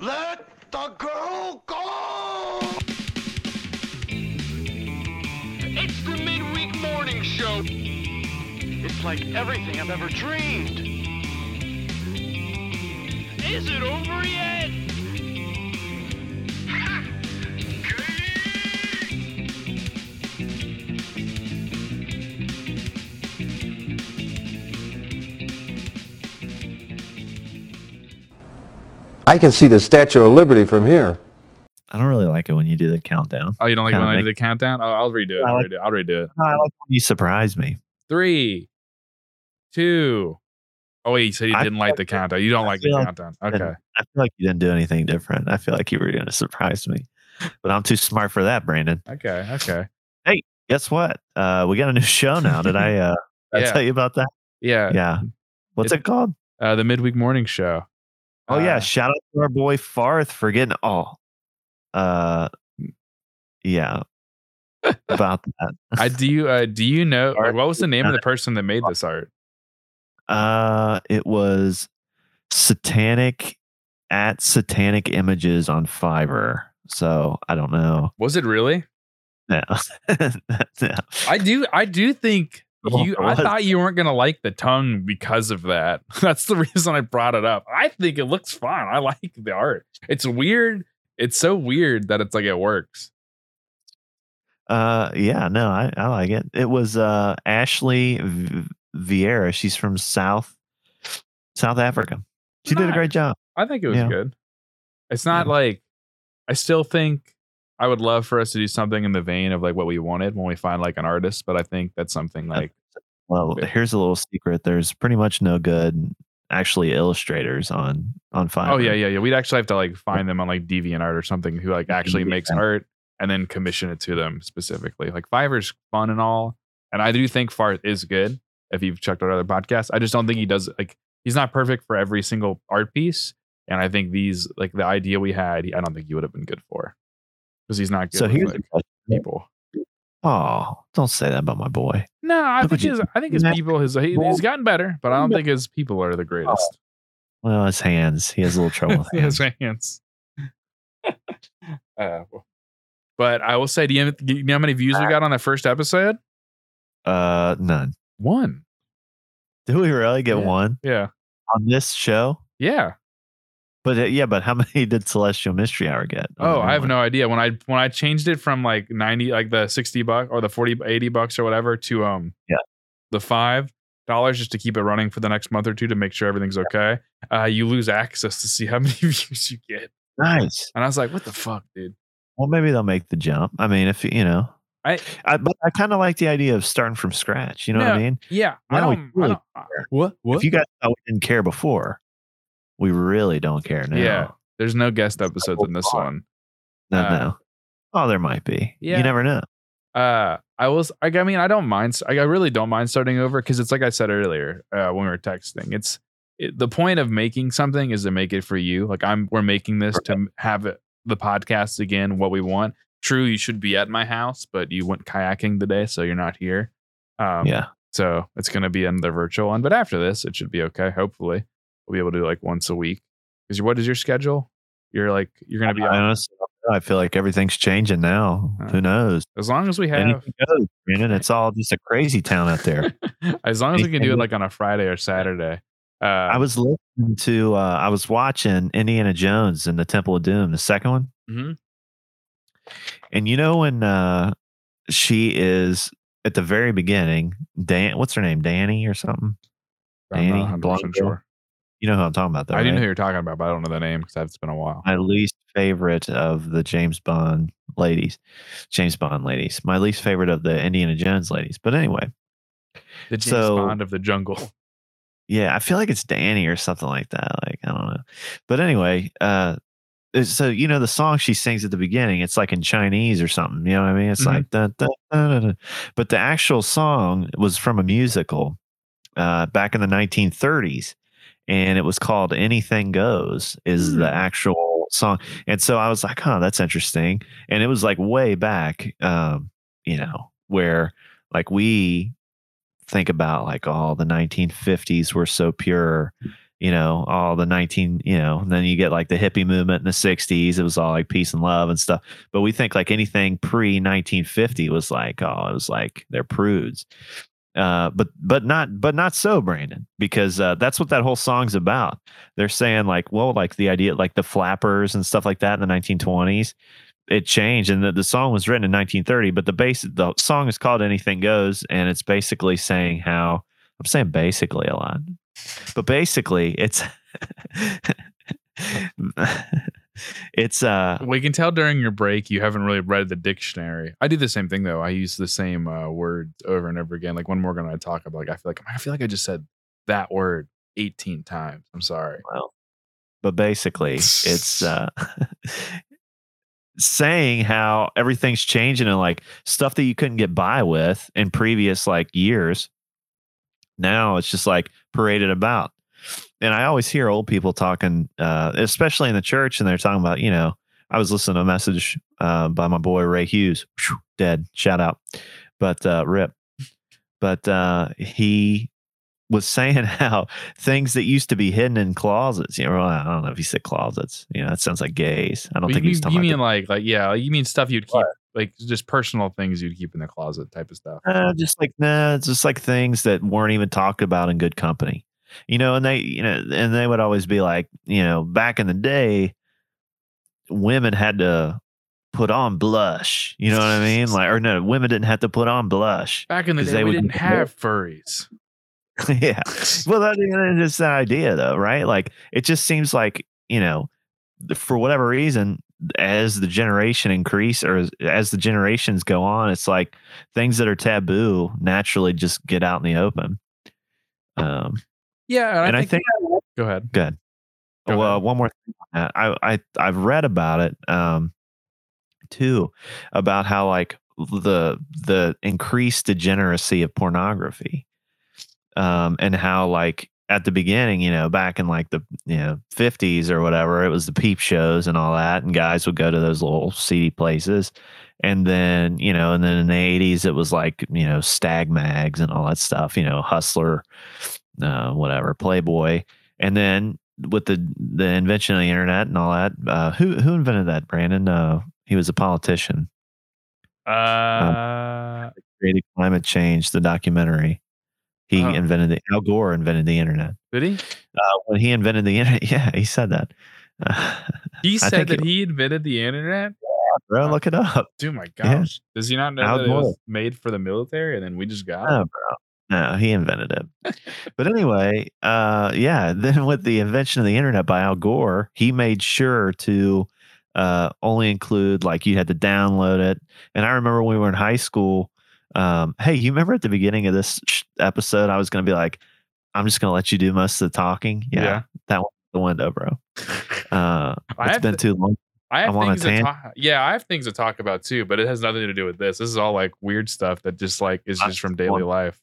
Let the girl go! It's the midweek morning show. It's like everything I've ever dreamed. Is it over yet? I can see the Statue of Liberty from here. I don't really like it when you do the countdown. Oh, you don't like Kinda when I do make- the countdown? Oh, I'll redo it. I I'll like- redo it. I'll redo it. No, I like when you surprise me. Three, two. Oh wait, you said you I didn't feel like like- the countdown. You don't I like the feel like- countdown. Okay. I feel like you didn't do anything different. I feel like you were going to surprise me, but I'm too smart for that, Brandon. Okay. Okay. Hey, guess what? Uh, we got a new show now. Did I, uh, did I Yeah. tell you about that? Yeah. Yeah. What's it called? Uh, the midweek morning show. Oh yeah, Uh, shout out to our boy Farth for getting all. Uh, yeah, about that. I do you uh do you know Art what was the name of the person that made this art? Uh, it was satanic at satanic images on Fiverr. So I don't know. Was it really? No, no. I do I do think Oh, you I thought you weren't gonna like the tongue because of that. That's the reason I brought it up. I think it looks fine. I like the art. It's weird. It's so weird that it's like it works. Uh, yeah, no, I, I like it. It was uh Ashley v- Vieira. She's from South South Africa. She did a great job. I think it was Yeah. good. It's not Yeah. like I still think I would love for us to do something in the vein of like what we wanted when we find like an artist, but I think that's something like Well, here's a little secret. There's pretty much no good actually illustrators on on Fiverr. oh yeah, yeah, yeah. We'd actually have to like find them on like DeviantArt or something who like actually makes art and then commission it to them specifically. Like Fiverr's fun and all, and I do think Fart is good. If you've checked out other podcasts, I just don't think he does like he's not perfect for every single art piece. And I think these like the idea we had, I don't think he would have been good for because he's not good. So here's like, people. Oh, don't say that about my boy. No, I Look think you- his I think his people his he, he's gotten better, but I don't think his people are the greatest. Well, his hands. He has a little trouble with hands. his hands. uh, but I will say, do you, do you know how many views we got on that first episode? Uh, none. One. Do we really get Yeah. one Yeah. on this show? Yeah. But uh, yeah, but how many did Celestial Mystery Hour get? Oh, I have one? no idea. When I when I changed it from like 90 like the 60 buck or the 40 80 bucks or whatever to um Yeah. the 5 dollars just to keep it running for the next month or two to make sure everything's okay. Uh you lose access to see how many views you get. Nice. And I was like, what the fuck, dude? Well, maybe they'll make the jump. I mean, if you know, I I but I kind of like the idea of starting from scratch. You know what I mean? yeah, I Now we don't, I really don't uh, what what? If you guys thought we didn't care before, we really don't care now. Yeah. There's no guest episodes in this one. No, Uh, no. Oh, there might be. yeah. You never know. uh i was i, I mean i don't mind i I really don't mind starting over because it's like i said earlier uh, when we were texting it's it, the point of making something is to make it for you like i'm we're making this to have it, the podcast again what we want true you should be at my house but you went kayaking today so you're not here um yeah. so it's going to be another virtual one but after this it should be okay hopefully we'll be able to do like once a week because what is your schedule you're like you're going to be honestly. I feel like everything's changing now. Uh, Who knows? as long as we have goes, Brandon. It's all just a crazy town out there. as long as we can do it like on a Friday or Saturday. Uh, I was listening to, uh, I was watching Indiana Jones and the Temple of Doom, the second one. Mhm. And you know when uh, she is at the very beginning, Dan, what's her name? Danny or something? I'm Danny, not 100% blonde girl? sure. You know who I'm talking about, though. I do know who you're talking about, but I don't know the name because it's been a while. my least favorite of the James Bond ladies. James Bond ladies. My least favorite of the Indiana Jones ladies. But anyway, The James so- Bond of the jungle. yeah, I feel like it's Danny or something like that. Like, I don't know. But anyway, uh so you know the song she sings at the beginning, it's like in Chinese or something. You know what I mean? It's Mhm. like dun, dun, dun. but the actual song was from a musical uh back in the 1930s and it was called Anything Goes is the Hmm. actual song. And so I was like, huh, that's interesting. And it was like way back, um, you know, where like we think about like all the 1950s were so pure you know, all the 19, you know, and then you get like the hippie movement in the 60s. It was all like peace and love and stuff. But we think like anything pre 1950 was like, oh, it was like they're prudes. Uh, but but not but not so Brandon because uh, that's what that whole song's about. They're saying like well like the idea like the flappers and stuff like that in the 1920s it changed and the, the song was written in 1930 but the base the song is called anything goes and it's basically saying how i'm saying basically a lot but basically it's it's uh We can tell during your break you haven't really read the dictionary. I do the same thing though. I use the same uh, words over and over again. Like one more gonna talk about. Like I feel like I feel like I just said that word 18 times. I'm sorry. well but basically it's uh saying how everything's changing and like stuff that you couldn't get by with in previous like years now it's just like paraded about and i always hear old people talking uh especially in the church and they're talking about you know i was listening to a message uh by my boy ray hughes dead shout out but uh rip but uh he was saying how things that used to be hidden in closets, you know, well, I don't know if he said closets, you know, that sounds like gays. I don't But think you, he's talking you mean like like yeah, you mean stuff you'd keep like just personal things you'd keep in the closet type of stuff. Uh, just like nah, it's just like things that weren't even talked about in good company, you know. And they, you know, and they would always be like, you know, back in the day, women had to put on blush. You know what I mean? Like, or no, women didn't have to put on blush. Back in the day, they we didn't have furries. yeah. Well, that, it's the idea, though, right? Like, it just seems like you know, for whatever reason, as the generation increase or as, as the generations go on, it's like things that are taboo naturally just get out in the open. Um, Yeah, and I think, go ahead. good. Go well, ahead. one more thing. on that. I I I've read about it um too about how like the the increased degeneracy of pornography um and how like at the beginning, you know, back in like the you know 50s or whatever, it was the peep shows and all that and guys would go to those little seedy places. And then, you know, and then in the 80s it was like, you know, stag mags and all that stuff, you know, hustler uh whatever, Playboy. And then with the the invention of the internet and all that, uh, who who invented that? Brandon. Uh, he was a politician. Uh, Created climate change. The documentary. He Oh. invented the Al Gore invented the internet. did he? Uh, when he invented the internet, yeah, he said that. He said that it- he invented the internet. bro, look it up. Dude, my Yeah. gosh, does he not know Al that it was made for the military and then we just got No, it? bro. No, he invented it. but anyway, uh, yeah. Then with the invention of the internet by Al Gore, he made sure to uh, only include like you had to download it. And I remember when we were in high school. Um, hey, you remember at the beginning of this sh- episode, I was going to be like, "I'm just going to let you do most of the talking." Yeah, Yeah. that was the window, bro. Uh, it's been to- too long. I have I'm things to talk. Yeah, I have things to talk about too, but it has nothing to do with this. This is all like weird stuff that just like is just from daily life.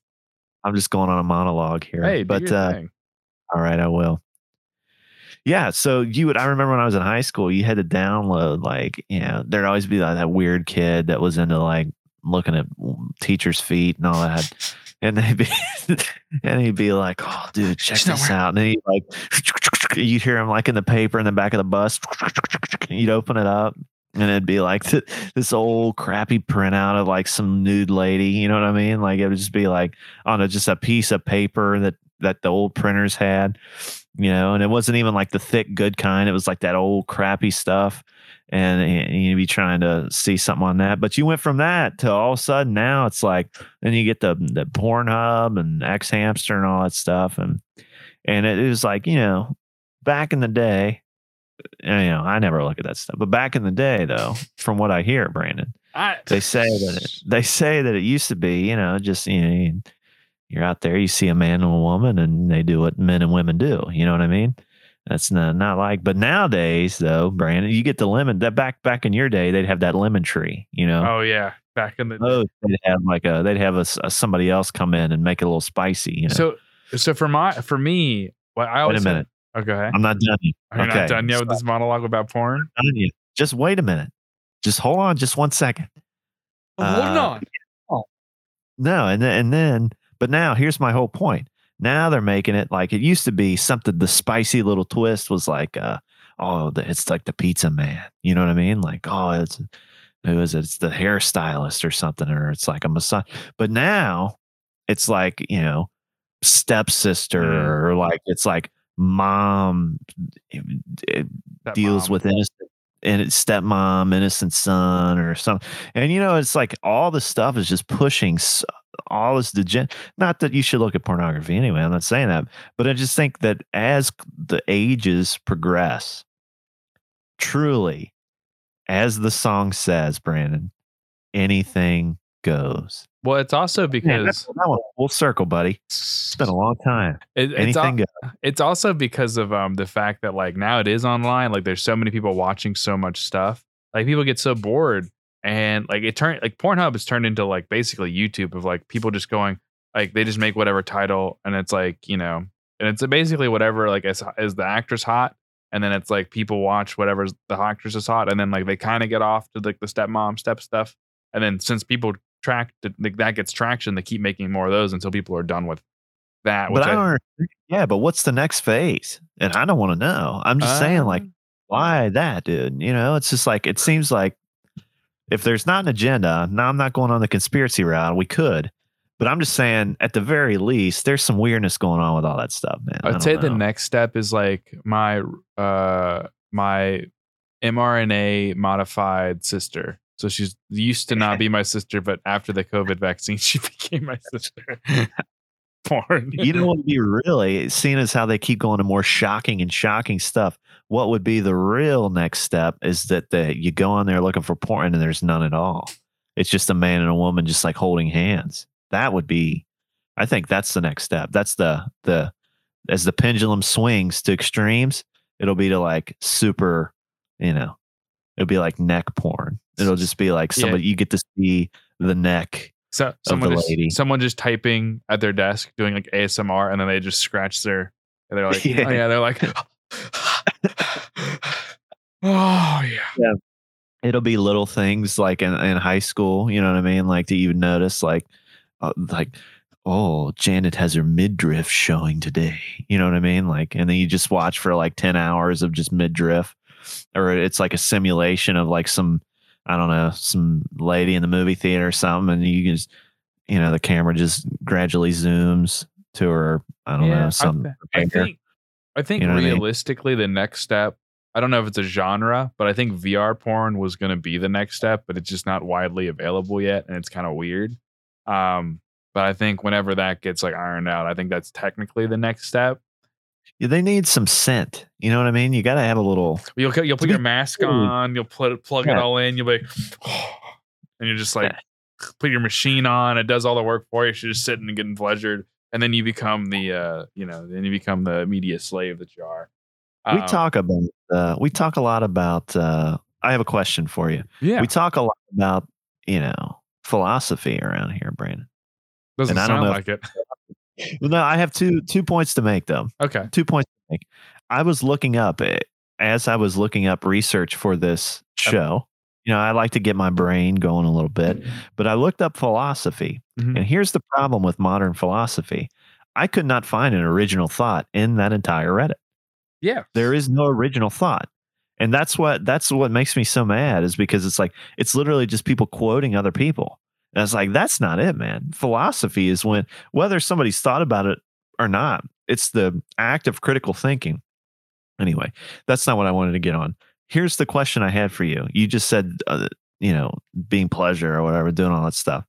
I'm just going on a monologue here. Hey, but uh. All right, I will. Yeah, so you would. I remember when I was in high school, you had to download like you know there'd always be like that weird kid that was into like looking at teachers' feet and all that, and they'd be and he'd be like, "Oh, dude, check She's this out," and then he'd like you'd hear him like in the paper in the back of the bus. You'd open it up. And it'd be like th- this old crappy printout of like some nude lady, you know what I mean? Like it would just be like on just a piece of paper that that the old printers had, you know, and it wasn't even like the thick, good kind. It was like that old crappy stuff. And, and you'd be trying to see something on that. But you went from that to all of a sudden now it's like, then you get the, the Pornhub and X Hamster and all that stuff. And, and it was like, you know, back in the day, you know, I never look at that stuff. But back in the day, though, from what I hear, Brandon, I, they say that it, they say that it used to be, you know, just you know, you- you're out there, you see a man and a woman, and they do what men and women do. You know what I mean? That's not not like. But nowadays, though, Brandon, you get the lemon. That back back in your day, they'd have that lemon tree. You know, oh yeah, back in the oh, they'd have like a they'd have a somebody else come in and make it a little spicy. You know, So so for my for me, what I wait always a said- minute, oh, go ahead. I'm not done. yet. Are you okay, not done yet with this monologue about porn? Just wait a minute. Just hold on, just one second. Hold Uh, on. No, and then, and then, but now here's my whole point. Now they're making it like it used to be something. The spicy little twist was like, uh, oh, the, it's like the pizza man. You know what I mean? Like, oh, it's who is it? It's the hairstylist or something, or it's like a massage. But now it's like you know, stepsister, Mhm. or like it's like mom it, it That deals mom. with innocent and it's stepmom, innocent son, or something. And you know, it's like all this stuff is just pushing all this degen. Not that you should look at pornography anyway. I'm not saying that, but I just think that as the ages progress, truly, as the song says, Brandon, anything goes. Well, it's also Man, because that's, that was full circle, buddy. It's been a long time. it, it's, Anything al- it's also because of um the fact that like now it is online like there's so many people watching so much stuff like people get so bored and like it turned like pornhub has turned into like basically youtube of like people just going like they just make whatever title and it's like you know and it's basically whatever like as, as the actress hot and then it's like people watch whatever the actress is hot and then like they kind of get off to like the stepmom step stuff and then since people track like that gets traction they keep making more of those until people are done with that But I don't. understand- Yeah, but what's the next phase? And I don't want to know. I'm just saying, like, Um, why that, dude? You know, it's just like it seems like if there's not an agenda, now I'm not going on the conspiracy route. We could, but I'm just saying, at the very least, there's some weirdness going on with all that stuff, man. I I'd say the next step is like my uh my mRNA modified sister. So she's used to not be my sister, but after the COVID vaccine, she became my sister. Porn. you know what would be really seeing as how they keep going to more shocking and shocking stuff. What would be the real next step is that the, you go on there looking for porn and there's none at all. It's just a man and a woman just like holding hands. That would be, I think that's the next step. That's the the as the pendulum swings to extremes, it'll be to like super, you know, it'll be like neck porn. It'll just be like Yeah. somebody you get to see the neck. So someone the just, lady. someone just typing at their desk doing like ASMR and then they just scratch their and they're like Yeah. oh yeah they're like oh yeah it'll be little things like in, in high school you know what i mean like that you notice like uh, like oh janet has her midriff showing today you know what i mean like and then you just watch for like 10 hours of just midriff or it's like a simulation of like some i don't know some lady in the movie theater or something and you just you know the camera just gradually zooms to her i don't know some I, I think I think You know what I mean? realistically the next step I don't know if it's a genre, but I think VR porn was going to be the next step, but it's just not widely available yet and it's kind of weird. Um but I think whenever that gets like ironed out, I think that's technically the next step. Yeah, they need some scent you know what i mean you got to have a little You'll you'll put your mask on, you'll put plug it all in, you'll be and you're just like put your machine on, it does all the work for you. You're just sitting and getting pleasured. And then you become the uh, you know, then you become the media slave that you are. we Um, talk about uh, we talk a lot about uh, i have a question for you yeah, we talk a lot about you know philosophy around here brandon doesn't and I don't sound know like it. Well, no i have two two points to make though. Okay. two points to make. I was looking up eh, as i was looking up research for this show you know i like to get my brain going a little bit but i looked up philosophy Mhm. and here's the problem with modern philosophy. I could not find an original thought in that entire reddit. Yeah. there is no original thought and that's what that's what makes me so mad is because it's like it's literally just people quoting other people and it's like that's not it man philosophy is when whether somebody's thought about it or not it's the act of critical thinking anyway that's not what i wanted to get on here's the question i had for you you just said uh, you know being pleasure or whatever doing all that stuff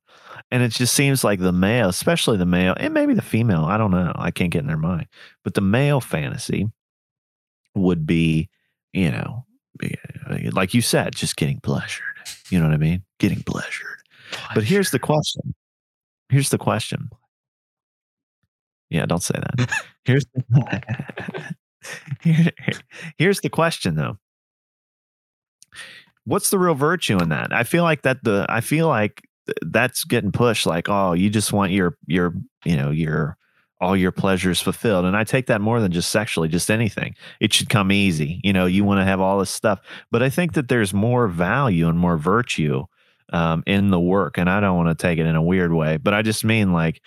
and it just seems like the male especially the male and maybe the female i don't know i can't get in their mind but the male fantasy would be, you know, like you said, just getting pleasured. You know what I mean? Getting pleasured. But here's the question. Here's the question. Yeah, don't say that. Here's the, here, here's the question though. What's the real virtue in that? I feel like that the I feel like that's getting pushed like, oh, you just want your your, you know, your all your pleasures fulfilled. And I take that more than just sexually, just anything. It should come easy. You know, you want to have all this stuff. But I think that there's more value and more virtue um, in the work. And I don't want to take it in a weird way, but I just mean like,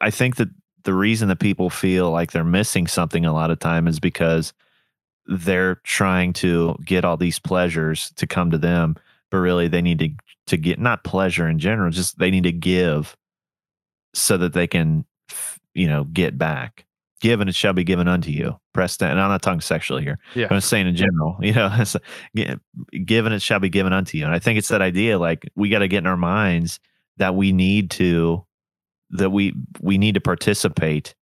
I think that the reason that people feel like they're missing something a lot of time is because they're trying to get all these pleasures to come to them, but really they need to to get not pleasure in general, just they need to give so that they can, you know, get back. Give and it shall be given unto you. Press that. And I'm not talking sexually here. Yeah. I'm saying in general, you know, it's, gi- given it shall be given unto you. And I think it's that idea like we got to get in our minds that we need to that we we need to participate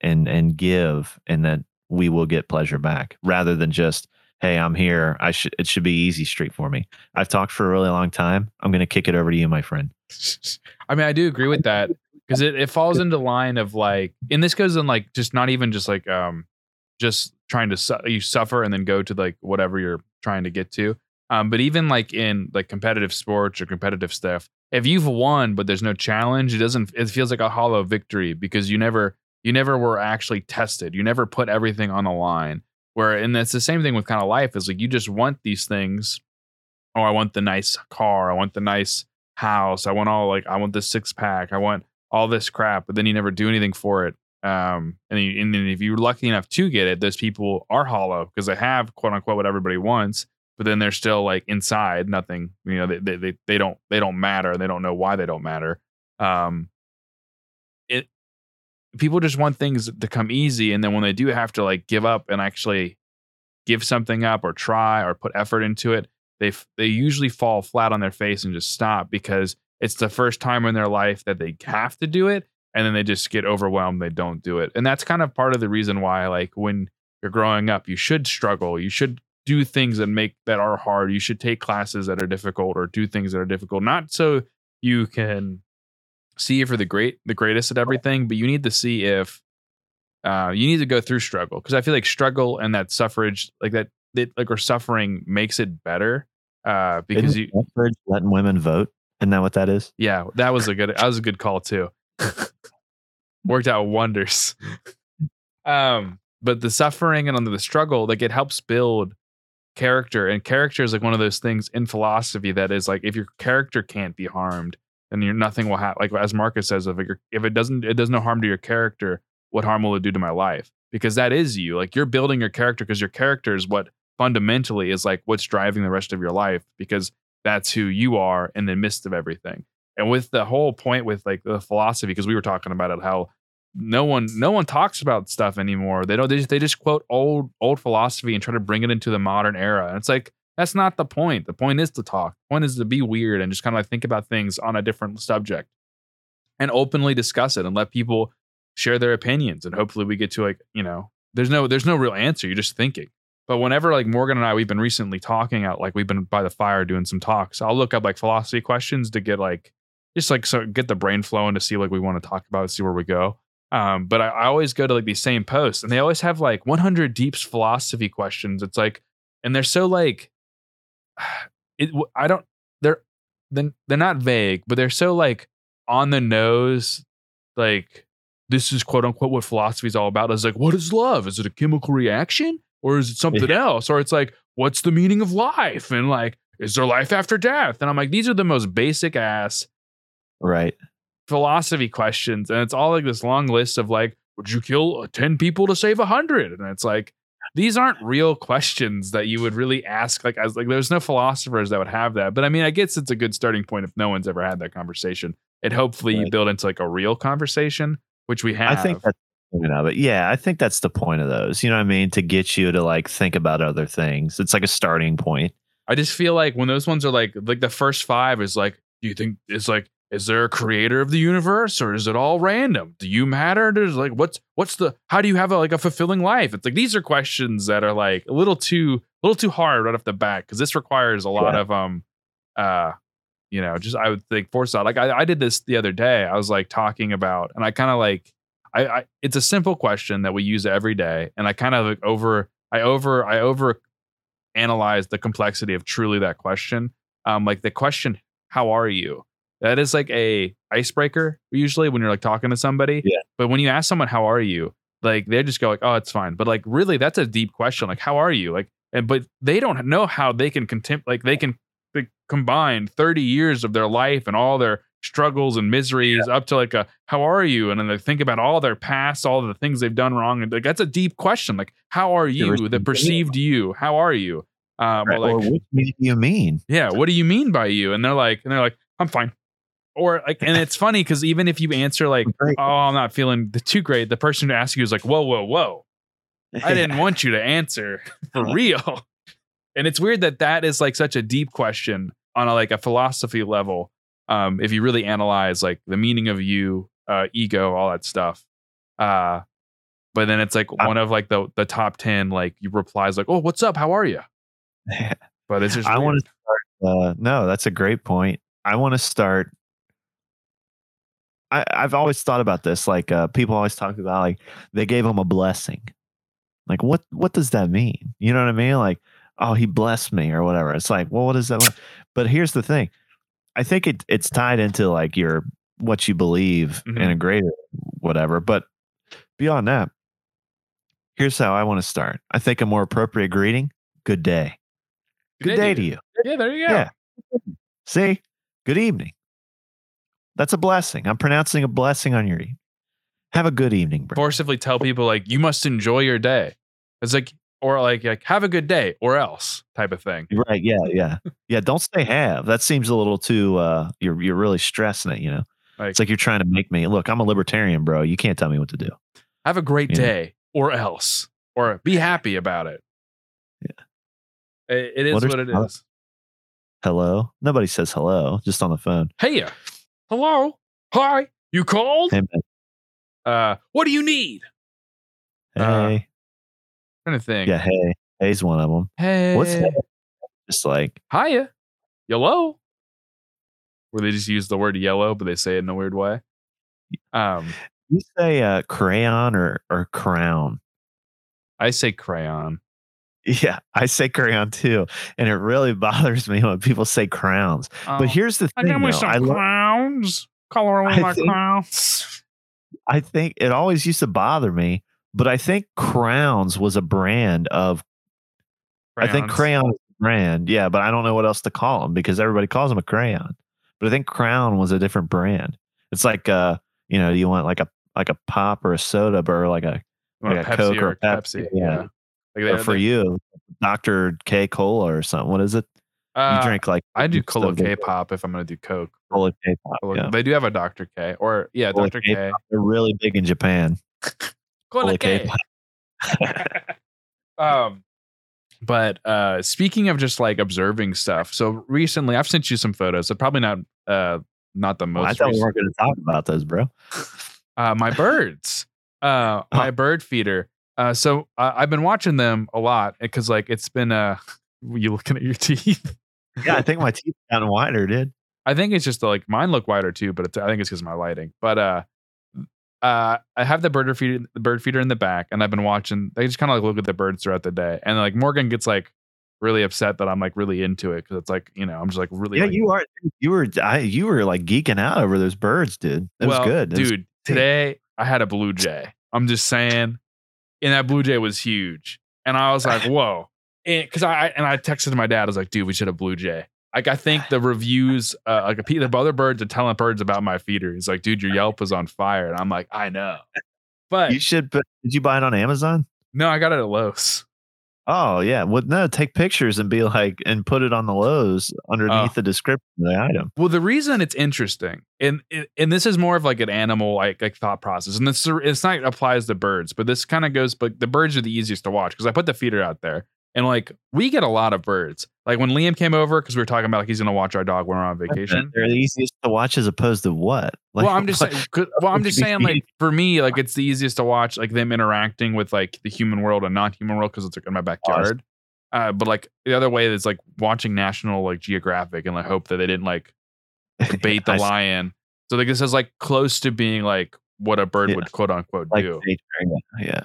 and and give and that we will get pleasure back rather than just hey i'm here i should it should be easy street for me i've talked for a really long time i'm going to kick it over to you my friend I mean, I do agree with that because it, it falls into line of like, and this goes in like just not even just like um just trying to su- you suffer and then go to like whatever you're trying to get to. Um, but even like in like competitive sports or competitive stuff, if you've won but there's no challenge, it doesn't. It feels like a hollow victory because you never you never were actually tested. You never put everything on the line. Where and that's the same thing with kind of life is like you just want these things. Oh, I want the nice car. I want the nice house. I want all like I want the six pack. I want all this crap, but then you never do anything for it. Um, and, you, and then if you're lucky enough to get it, those people are hollow because they have quote unquote what everybody wants, but then they're still like inside nothing. You know, they they they, don't they don't matter. They don't know why they don't matter. Um, it people just want things to come easy, and then when they do have to like give up and actually give something up or try or put effort into it, they they usually fall flat on their face and just stop because it's the first time in their life that they have to do it and then they just get overwhelmed they don't do it. And that's kind of part of the reason why like when you're growing up you should struggle you should do things that make that are hard you should take classes that are difficult or do things that are difficult not so you can see if you're the great the greatest at everything but you need to see if uh, you need to go through struggle because i feel like struggle and that suffrage like that it, like or suffering makes it better uh because you Isn't suffrage letting women vote isn't that what that is? Yeah that was a good that was a good call too. Worked out wonders. Um but the suffering and under the struggle like it helps build character and character is like one of those things in philosophy that is like if your character can't be harmed then you're nothing will happen like as marcus says if, it, if it doesn't it does no harm to your character what harm will it do to my life? Because that is you like you're building your character because your character is what fundamentally is like what's driving the rest of your life because that's who you are in the midst of everything. And with the whole point with like the philosophy because we were talking about it how no one no one talks about stuff anymore. They don't they just, they just quote old old philosophy and try to bring it into the modern era. And it's like that's not the point. The point is to talk. The point is to be weird and just kind of like think about things on a different subject and openly discuss it and let people share their opinions. And hopefully we get to like you know there's no there's no real answer. You're just thinking but whenever like morgan and i we've been recently talking out like we've been by the fire doing some talks i'll look up like philosophy questions to get like just like so get the brain flowing to see like we want to talk about see where we go. Um, but I, I always go to like these same posts and they always have like 100 deeps philosophy questions. It's like and they're so like it i don't they're then they're not vague but they're so like on the nose like this is quote unquote what philosophy is all about. Is like what is love? Is it a chemical reaction or is it something else? Or it's like what's the meaning of life? And like is there life after death? And i'm like these are the most basic ass right. philosophy questions. And it's all like this long list of like would you kill uh, 10 people to save 100 and it's like these aren't real questions that you would really ask like as like there's no philosophers that would have that. But i mean i guess it's a good starting point if no one's ever had that conversation. And hopefully you build into like a real conversation which we have I think that's point of it. Yeah, I think that's the point of those. You know what I mean? To get you to like think about other things. It's like a starting point. I just feel like when those ones are like like the first five is like, do you think it's like is there a creator of the universe or is it all random? Do you matter? There's like what's what's the how do you have a, like a fulfilling life? It's like these are questions that are like a little too a little too hard right off the bat because this requires a lot Yeah. of um uh you know just I would think foresight. Like I, I did this the other day. I was like talking about and I kind of like I, I it's a simple question that we use every day and I kind of like over I over I over analyze the complexity of truly that question. Um, like the question, "How are you?" That is like a icebreaker usually when you're like talking to somebody. Yeah. But when you ask someone, "How are you?" Like they just go like, "Oh, it's fine." But like really, that's a deep question. Like, "How are you?" Like, and but they don't know how they can contempt like they can like, combine 30 years of their life and all their struggles and miseries up to like a how are you? And then they think about all their past all the things they've done wrong and like that's a deep question like how are you the perceived you? How are you? Um Right, or or like what do you mean? yeah what do you mean by you? And they're like and they're like i'm fine. Or like and it's funny because even if you answer like oh i'm not feeling the too great the person who asks you is like whoa whoa whoa. I didn't want you to answer for real. And it's weird that that is like such a deep question on a, like a philosophy level um if you really analyze like the meaning of you uh ego all that stuff uh but then it's like Uh, one of like the the top 10 like you replies like oh what's up how are you but it's just I want to start. Uh, no, that's a great point. I want to start. I, I've always thought about this. Like uh, people always talk about, like they gave him a blessing. Like what? What does that mean? You know what I mean? Like, oh, he blessed me or whatever. It's like, well, what does that? Mean? But here's the thing. I think it it's tied into like your what you believe in mm-hmm. a greater whatever. But beyond that, here's how I want to start. I think a more appropriate greeting: "Good day." Good day to you. yeah there you go Yeah. See? Good evening. That's a blessing. I'm pronouncing a blessing on your evening. Have a good evening, bro. forcibly tell people like you must enjoy your day it's like or like like have a good day or else type of thing Right. Yeah. Yeah. Yeah. Don't say have. That seems a little too uh you're you're really stressing it, you know. Like- it's like you're trying to make me look, I'm a libertarian, bro. You can't tell me what to do. have a great Yeah. day or else or be happy about it Yeah. it, it is there's what it is. Hello. Nobody says hello, just on the phone. hey ya. hello hi you called Hey man. uh what do you need Hey. Uh, trying to think yeah, hey. Hey's one of them. hey What's hey? Just like hiya yellow where they just use the word yellow but they say it in a weird way um you say uh crayon or or crown. i say crayon Yeah, I say crayon too, and it really bothers me when people say crowns. Oh, But here's the I thing, got me some I, lo- crowns. Color on my think- crowns. I think it always used to bother me, but I think crowns was a brand of. I think crayon is a brand, yeah, but I don't know what else to call them because everybody calls them a crayon. But I think crown was a different brand. It's like, uh, you know, you want like a like a pop or a soda, or like a like a a Coke or or Pepsi. Pepsi, Yeah. yeah. Like or for they- you, Doctor K Cola or something. What is it? You uh, drink like I do Cola K pop if I'm gonna do Coke. Cola K pop. Yeah. They do have a Dr. K or yeah, Cola Dr. K. They're really big in Japan. Cola K. um, but uh, speaking of just like observing stuff, so recently I've sent you some photos. So probably not uh not the most. I thought we weren't going to talk about those, bro. uh, my birds, uh, my bird feeder. Uh, so uh, I've been watching them a lot because like it's been uh, you looking at your teeth. Yeah, I think my teeth gotten wider, dude. I think it's just like mine look wider too, but it's, I think it's because of my lighting. But uh, uh, I have the bird feeder, the bird feeder in the back, and I've been watching. They just kind of like look at the birds throughout the day, and like Morgan gets like really upset that I'm like really into it because it's like you know I'm just like really Yeah, like, you are. You were. I. You were like geeking out over those birds, dude. That well, was good, It was- dude. Today I had a blue jay. I'm just saying, and that blue jay was huge, and I was like, whoa, because I and I texted my dad. I was like, dude, we should have blue jay. Like I think the reviews, uh, like a, the other birds are telling birds about my feeder. He's like, dude, your Yelp is on fire, and I'm like, I know, but you should. Put, did you buy it on Amazon? no, I got it at Lowe's. Oh yeah. Well, no. Take pictures and be like, and put it on the Lowe's underneath Oh. the description of the item. Well, the reason it's interesting, and and this is more of like an animal like like thought process, and this it's not applies to birds, but this kind of goes. But the birds are the easiest to watch because I put the feeder out there, and like we get a lot of birds. Like when Liam came over because we were talking about like he's gonna watch our dog when we're on vacation. They're the easiest to watch as opposed to what? Like, well, I'm just saying. Well, I'm just saying. Like for me, like it's the easiest to watch, like them interacting with like the human world and non-human world because it's like in my backyard. Uh, but like the other way is like watching National like Geographic and like hope that they didn't like bait the lion. So like this is like close to being like what a bird Yeah. would quote unquote Like do. yeah.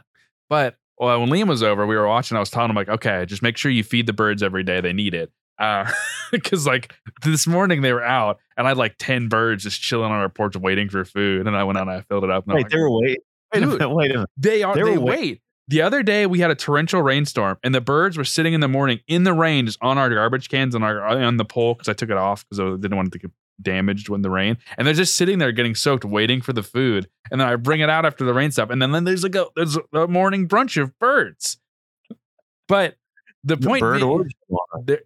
But well, when Liam was over, we were watching. I was telling him like, okay, just make sure you feed the birds every day. They need it. Uh, because like this morning they were out, and I had like ten birds just chilling on our porch waiting for food. And I went out and I filled it up. And Wait, like, they were waiting. Wait a minute. Wait a minute. they are. They They, wait- wait. The other day we had a torrential rainstorm, and the birds were sitting in the morning in the rain, just on our garbage cans and our on the pole because I took it off because I didn't want it to get damaged when the rain, and they're just sitting there getting soaked, waiting for the food. And then I bring it out after the rain stuff, and then, then there's like a there's a morning brunch of birds. But the The point being- the,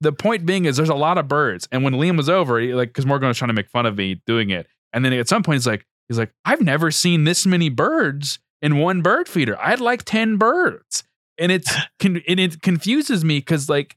the point being is there's a lot of birds, and when Liam was over, he, like because Morgan was trying to make fun of me doing it, and then at some point he's like, he's like, I've never seen this many birds in one bird feeder. I had like ten birds, and it's con- and it confuses me because like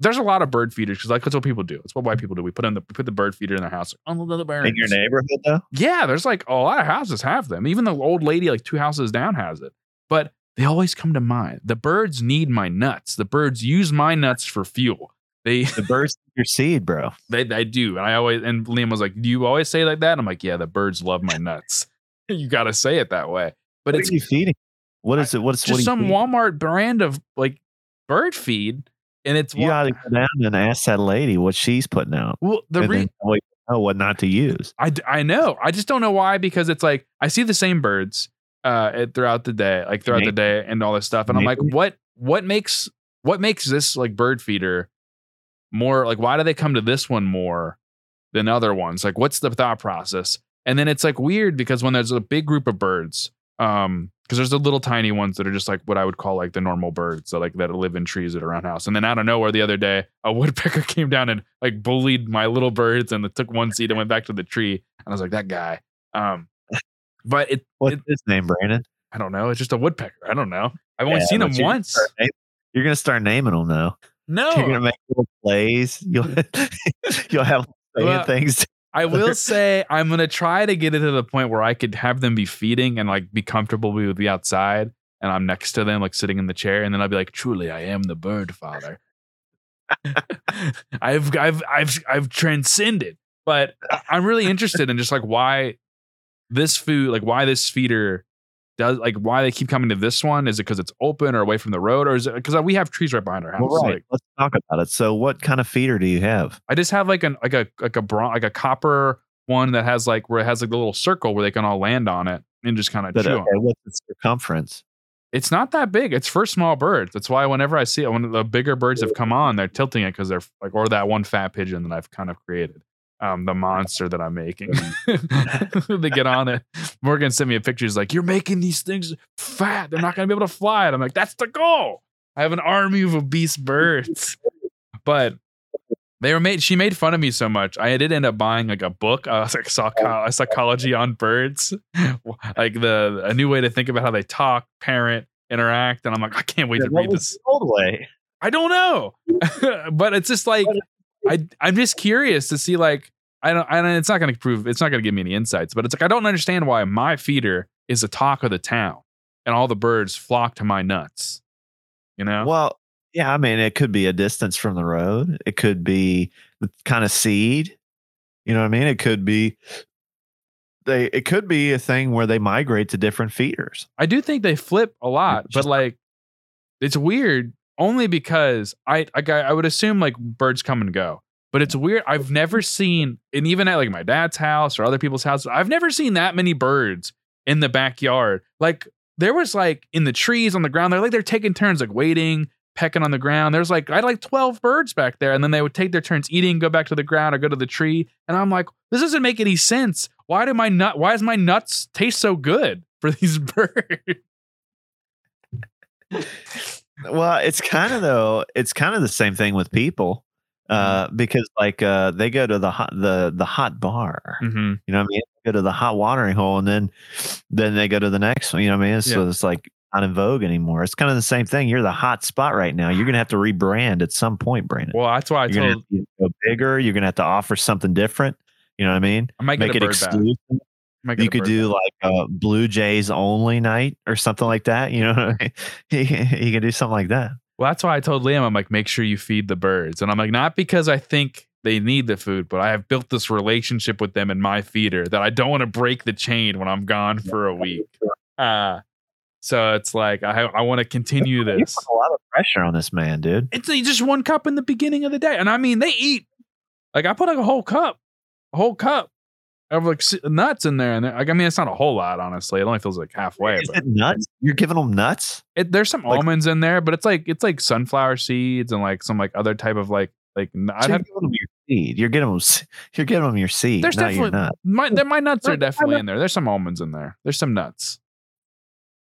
there's a lot of bird feeders because like that's what people do. It's what white people do. We put in the put the bird feeder in their house. Oh, the birds. in your neighborhood though. Yeah, there's like a lot of houses have them. Even the old lady, like two houses down, has it. But they always come to mind. The birds need my nuts. The birds use my nuts for fuel. They The birds your seed, bro. they, they do. And I always and Liam was like, Do you always say like that? I'm like, Yeah, the birds love my nuts. you gotta say it that way. But What it's are you feeding? What is it? What's what some? Walmart brand of like bird feed. And it's You gotta go down and ask that lady what she's putting out. well, the and re- you know what not to use. I I know. I just don't know why because it's like I see the same birds uh throughout the day, like throughout the day and all this stuff, and I'm like, what what makes what makes this like bird feeder more like why do they come to this one more than other ones? Like, what's the thought process? And then it's like weird because when there's a big group of birds, um, because there's the little tiny ones that are just like what I would call like the normal birds that like that live in trees that are around house. And then out of nowhere the other day, a woodpecker came down and like bullied my little birds and took one seed and went back to the tree. And I was like, that guy. Um, but it, What's it his name, Brandon? I don't know. It's just a woodpecker. I don't know. I've only Yeah, seen him you're gonna once. naming- You're gonna start naming them though. No, You're gonna make little plays. You'll you'll have saying Well, things. I will say I'm gonna try to get it to the point where I could have them be feeding and like be comfortable with the outside, and I'm next to them, like sitting in the chair, and then I'll be like, "Truly, I am the bird father." I've I've I've I've transcended, but I'm really interested in just like why this food, like why this feeder does, like why they keep coming to this one. Is it because it's open or away from the road, or is it because we have trees right behind our house? Well, right. Like, Let's talk about it. So, what kind of feeder do you have? I just have like an like a like a bron- like a copper one that has like where it has like the little circle where they can all land on it and just kind of chew okay, on. what's the circumference? It's not that big. It's for small birds. That's why whenever I see it, when the bigger birds have come on, they're tilting it because they're like or that one fat pigeon that I've kind of created. Um, the monster that I'm making. they get on it. Morgan sent me a picture. He's like, You're making these things fat. They're not gonna be able to fly. And I'm like, That's the goal. I have an army of obese birds. But they were made. She made fun of me so much. I did end up buying like a book, uh, like psycho- a psychology on birds, like the a new way to think about how they talk, parent, interact. And I'm like, I can't wait to read this. the old way? I don't know, but it's just like I I'm just curious to see like I don't I don't, it's not going to prove it's not going to give me any insights, but it's like I don't understand why my feeder is the talk of the town and all the birds flock to my nuts. You know? Well, yeah, I mean, it could be a distance from the road. It could be the kind of seed. You know what I mean? It could be they. It could be a thing where they migrate to different feeders. I do think they flip a lot, but like it's weird only because I I I would assume like birds come and go. But it's weird. I've never seen, and even at like my dad's house or other people's houses, I've never seen that many birds in the backyard. Like there was like in the trees on the ground. They're like they're taking turns, like waiting, pecking on the ground. There's like I had like twelve birds back there, and then they would take their turns eating, go back to the ground, or go to the tree. And I'm like, this doesn't make any sense. Why do my nut? Why does my nuts taste so good for these birds? Well, it's kind of though. It's kind of the same thing with people, uh, because like uh, they go to the hot the the hot bar. Mm-hmm. You know what I mean? They go to the hot watering hole, and then then they go to the next one. You know what I mean? So Yeah. it's like not in vogue anymore. It's kind of the same thing. You're the hot spot right now. You're gonna have to rebrand at some point, Brandon. Well, that's why I you're told to go bigger. You're gonna have to offer something different. You know what I mean? I might Make it bird bath. Exclusive. I might get You could do like a Blue Jays only night or something like that. You know, what I mean? you can do something like that. Well, that's why I told Liam, I'm like, make sure you feed the birds. And I'm like, not because I think they need the food, but I have built this relationship with them in my feeder that I don't want to break the chain when I'm gone for a week. Uh, so it's like, I, I want to continue this. You put a lot of pressure on this man, dude. It's just one cup in the beginning of the day. And I mean, they eat, like, I put like a whole cup, a whole cup of like nuts in there. And like, I mean, it's not a whole lot, honestly. It only feels like halfway. Is but- it nuts? You're giving them nuts? it, there's some Like- almonds in there, but it's like it's like sunflower seeds and like some like other type of like like n- I'd have, them your seed. You're getting them. You're giving them your seed. There's not definitely nut. my there- my nuts are definitely in there. There's some almonds in there. There's some nuts,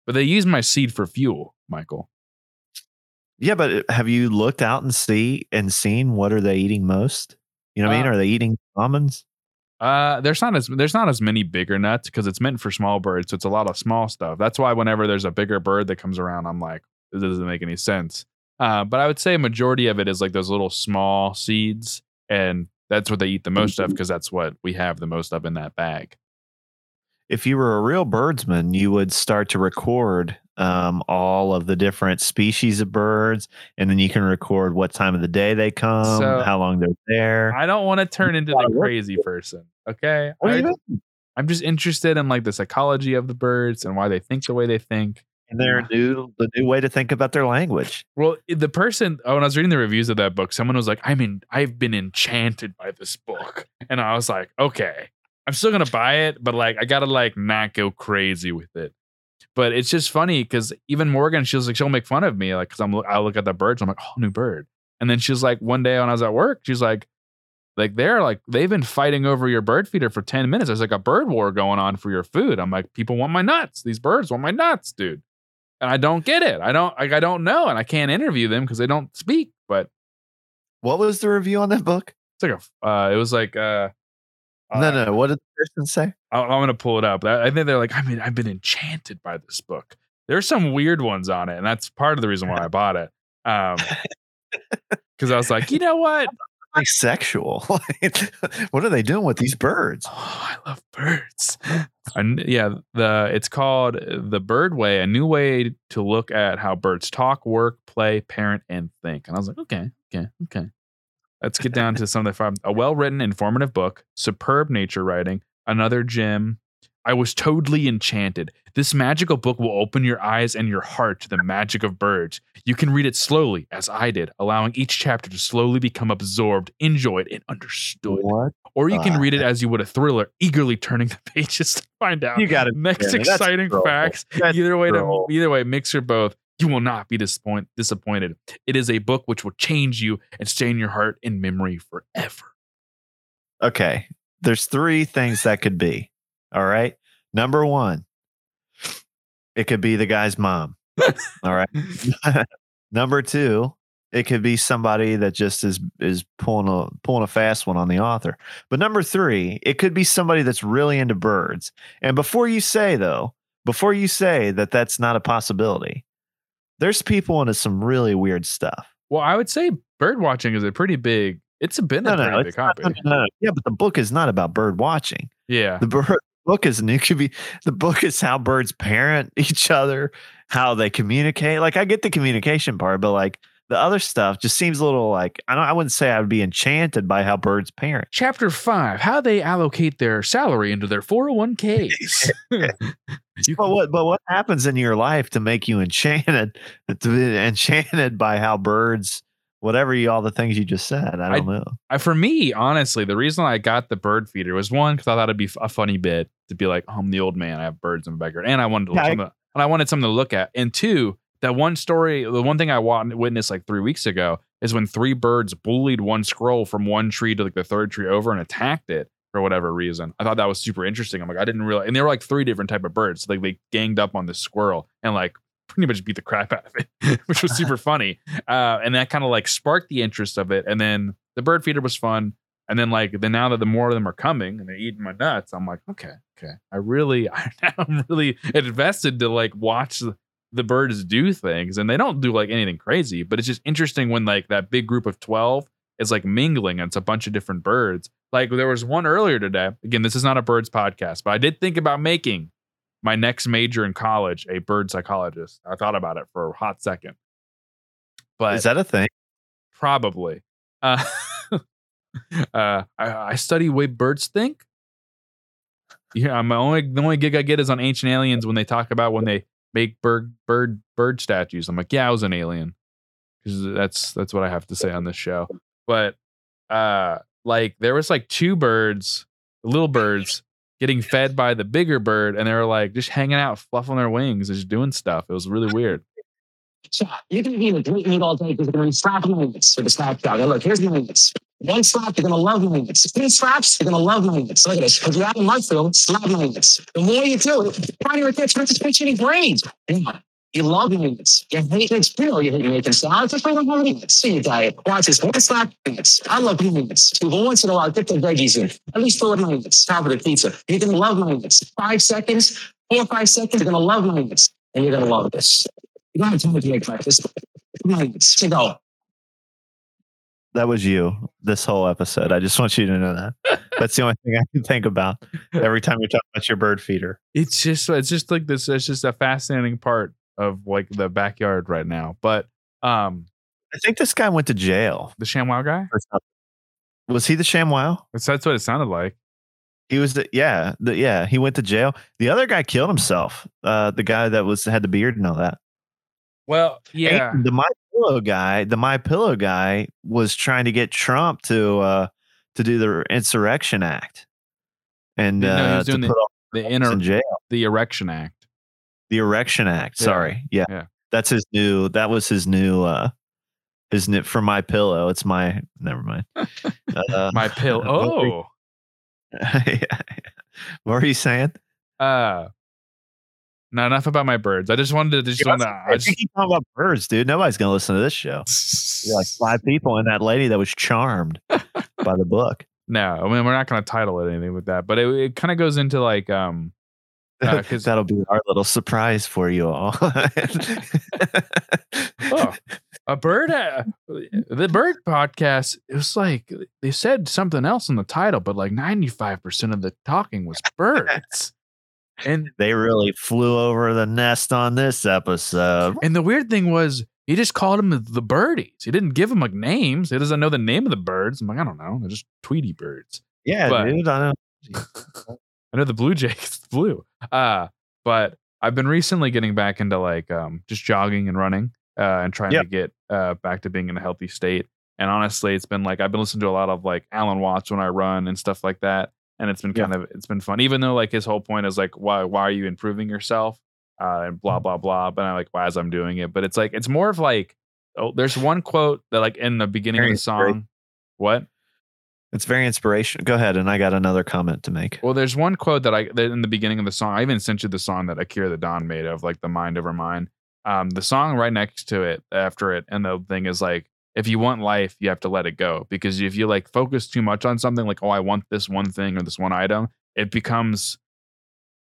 but they use my seed for fuel, Michael. Yeah, but uh, have you looked out and see and seen what are they eating most? You know what I mean? Uh, Are they eating almonds? Uh, there's not as there's not as many bigger nuts because it's meant for small birds, so it's a lot of small stuff. That's why whenever there's a bigger bird that comes around, I'm like, this doesn't make any sense. Uh, but I would say a majority of it is like those little small seeds, and that's what they eat the most of because that's what we have the most of in that bag. If you were a real birdsman, you would start to record um, all of the different species of birds, and then you can record what time of the day they come, So- how long they're there. I don't want to turn into the crazy person. Okay, I, mean? I'm just interested in like the psychology of the birds and why they think the way they think. and their new the new way to think about their language. Well, the person oh, when I was reading the reviews of that book, someone was like, "I'm in. I've been enchanted by this book," and I was like, "Okay, I'm still gonna buy it, but like, I gotta like not go crazy with it." But it's just funny because even Morgan, she was like, she'll make fun of me, like, because I'm I look at the birds, I'm like, "Oh, new bird," and then she's like, one day when I was at work, she's like. Like they're like they've been fighting over your bird feeder for 10 minutes. There's like a bird war going on for your food. I'm like, people want my nuts. These birds want my nuts, dude and I don't get it. I don't like I don't know, and I can't interview them because they don't speak. But What was the review on that book? it's like a uh, it was like uh, no, uh, no. What did the person say? I, I'm gonna pull it up. I, I think they're like I mean I've been enchanted by this book. There's some weird ones on it, and that's part of the reason why I bought it. Um, because I was like, you know what? Like sexual. what are they doing with these birds? Oh, I love birds. And yeah, the it's called the Bird Way, a new way to look at how birds talk, work, play, parent, and think. And I was like, okay, okay, okay. Let's get down to some of the five. A well-written, informative book, superb nature writing, another gem. I was totally enchanted. This magical book will open your eyes and your heart to the magic of birds. You can read it slowly, as I did, allowing each chapter to slowly become absorbed, enjoyed, and understood. What? Or you can read it as you would a thriller, eagerly turning the pages to find out You got it. next exciting facts. either way, to, either way, mix or both, you will not be disappoint, disappointed. It is a book which will change you and stay in your heart and memory forever. Okay. There's three things that could be. All right. Number one, it could be the guy's mom. All right. Number two, it could be somebody that just is is pulling a pulling a fast one on the author. But number three, it could be somebody that's really into birds. And before you say though, before you say that that's not a possibility, there's people into some really weird stuff. Well, I would say bird watching is a pretty big. It's been no, a no, big hobby. Not, no, no. Yeah, but the book is not about bird watching. Yeah, the bird, book is new could be the book is how birds parent each other, how they communicate. Like I get the communication part, but like the other stuff just seems a little like I don't I wouldn't say I would be enchanted by how birds parent. Chapter five, how they allocate their salary into their 401ks. You but what but what happens in your life to make you enchanted to be enchanted by how birds whatever you all the things you just said? I don't I, know. I, for me honestly the reason i got the bird feeder was one because i thought it'd be a funny bit to be like oh, i'm the old man i have birds in my backyard and i wanted to yeah, I, and i wanted something to look at and two that one story the one thing i witnessed like three weeks ago is when three birds bullied one scroll from one tree to like the third tree over and attacked it for whatever reason. I thought that was super interesting. I'm like, I didn't realize, and they were like three different type of birds. Like they ganged up on this squirrel and like pretty much beat the crap out of it, which was super funny. Uh, and that kind of like sparked the interest of it. And then the bird feeder was fun. And then like then now that the more of them are coming and they're eating my nuts, I'm like, okay, okay. I really I'm really invested to like watch the, the birds do things. And they don't do like anything crazy, but it's just interesting when like that big group of 12 is like mingling and it's a bunch of different birds. Like there was one earlier today. Again, this is not a birds podcast, but I did think about making my next major in college a bird psychologist. I thought about it for a hot second. But Is that a thing? probably. Uh, uh, I, I study way birds think. Yeah, my only the only gig I get is on Ancient Aliens when they talk about when they make bird bird bird statues. I'm like, yeah, I was an alien because that's that's what I have to say on this show. But uh, like there was like two birds, little birds, getting fed by the bigger bird, and they were like just hanging out, fluffing their wings, just doing stuff. It was really weird. You can eat a great meat all day because you're going to slap nuggets with a snapshot. Now, look, here's the nuggets. One slap, you're gonna love magnets. Two slaps, you're gonna love magnets. Look at this. If you're out in Mudfield, slap magnets. The more you do it, the it gets for the pitch any brains. Yeah. You love magnets. You hate magnets. You know you hate making salads. Just don't have. See your diet. Watch this. One slap magnets. I love magnets. But once in a while, get the veggies in. At least four magnets. Top of the pizza. You're gonna love magnets. Five seconds, four or five seconds, you're gonna love magnets. And you're gonna love this. You don't have time to make breakfast. Magnets. To go. That was you this whole episode. I just want you to know that. That's the only thing I can think about every time you're talking about your bird feeder. It's just it's just like this. It's just a fascinating part of like the backyard right now. But um, I think this guy went to jail. the ShamWow guy. Was he the ShamWow? That's, that's what it sounded like. He was the yeah, the yeah, he went to jail. The other guy killed himself. Uh the guy that was had the beard and all that. Well, yeah. And the My Pillow guy, the My Pillow guy was trying to get Trump to uh to do the Insurrection Act. And No, he uh was to doing The inner in jail. the Erection Act. The Erection Act. Yeah, Sorry. Yeah. yeah. That's his new that was his new uh his new for my pillow. It's my never mind. Uh, My pill. what were Oh, yeah. What were you saying? uh, not enough about my birds. I just wanted to just Yeah, want to. I just, think you talking about birds, dude. Nobody's gonna listen to this show. You're like five people and that lady that was charmed by the book. no, I mean we're not going to title it anything with that, but it, it kind of goes into like um. Uh, 'cause- That'll be our little surprise for you all. Oh, a bird uh, the bird podcast it was like they said something else in the title but like 95% of the talking was birds and they really flew over the nest on this episode. and the weird thing was he just called them the birdies he didn't give them like names he doesn't know the name of the birds i'm like i don't know they're just tweety birds Yeah, But- dude. I know. I know the blue jay is blue. Uh, but I've been recently getting back into like um just jogging and running uh and trying Yep. to get uh back to being in a healthy state. And honestly, it's been like I've been listening to a lot of like Alan Watts when I run and stuff like that. And it's been Yeah. kind of it's been fun. Even though like his whole point is like why why are you improving yourself? Uh and blah blah blah. But I'm like, why as I'm doing it. But it's like it's more of like oh there's one quote that like in the beginning Very of the song. What? It's very inspirational. Go ahead, and I got another comment to make. Well, there's one quote that I that in the beginning of the song. I even sent you the song that Akira the Don made of like the mind over mind. Um, the song right next to it, after it, and the thing is like, if you want life, you have to let it go because if you like focus too much on something, like oh, I want this one thing or this one item, it becomes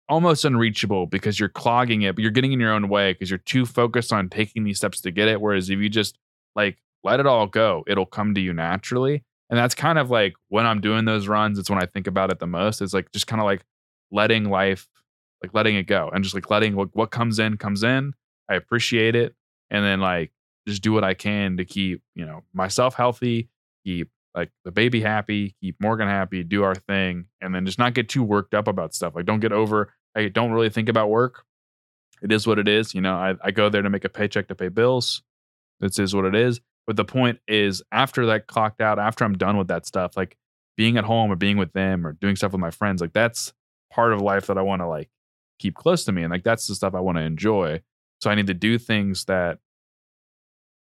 almost unreachable because you're clogging it, but you're getting in your own way because you're too focused on taking these steps to get it. Whereas if you just like let it all go, it'll come to you naturally. And that's kind of like when I'm doing those runs, it's when I think about it the most. It's like just kind of like letting life, like letting it go and just like letting what, what comes in, comes in. I appreciate it. And then like just do what I can to keep, you know, myself healthy, keep like the baby happy, keep Morgan happy, do our thing, and then just not get too worked up about stuff. Like don't get over, I don't really think about work. It is what it is. You know, I, I go there to make a paycheck to pay bills. This is what it is. But the point is, after that clocked out, after I'm done with that stuff, like being at home or being with them or doing stuff with my friends, like that's part of life that I want to like keep close to me. And like that's the stuff I want to enjoy. So I need to do things that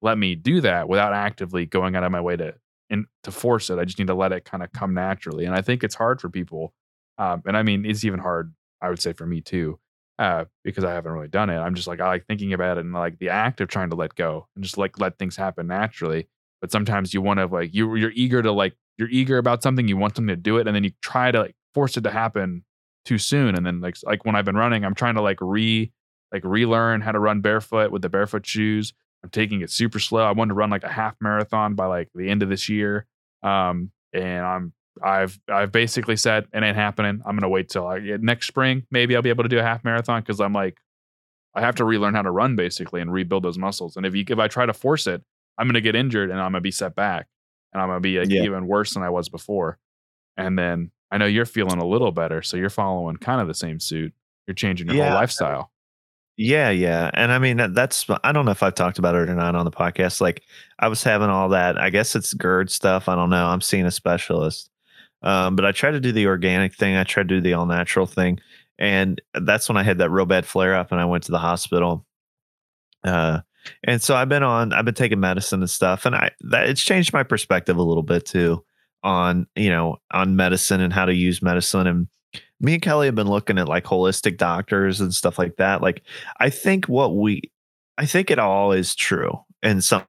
let me do that without actively going out of my way to and to force it. I just need to let it kind of come naturally. And I think it's hard for people. Um, and I mean, it's even hard, I would say, for me too, uh, because I haven't really done it. I'm just like I like thinking about it and like the act of trying to let go and just like let things happen naturally. But sometimes you want to like you you're eager to like you're eager about something, you want something to do it, and then you try to like force it to happen too soon. And then like like when I've been running, I'm trying to like re like relearn how to run barefoot with the barefoot shoes. I'm taking it super slow. I want to run like a half marathon by like the end of this year. Um, and I'm I've I've basically said it ain't happening. I'm gonna wait till I, next spring. Maybe I'll be able to do a half marathon because I'm like I have to relearn how to run basically and rebuild those muscles. And if you if I try to force it, I'm gonna get injured and I'm gonna be set back and I'm gonna be like, Yeah. even worse than I was before. And then I know you're feeling a little better, so you're following kind of the same suit. You're changing your Yeah. whole lifestyle. Yeah, yeah. And I mean, that- that's, I don't know if I've talked about it or not on the podcast. Like, I was having all that, I guess it's GERD stuff. I don't know. I'm seeing a specialist. Um, but I tried to do the organic thing, I tried to do the all natural thing. And that's when I had that real bad flare up and I went to the hospital. Uh, and so I've been on, I've been taking medicine and stuff, and I that it's changed my perspective a little bit too. on you know on medicine and how to use medicine and me and kelly have been looking at like holistic doctors and stuff like that like i think what we i think it all is true and some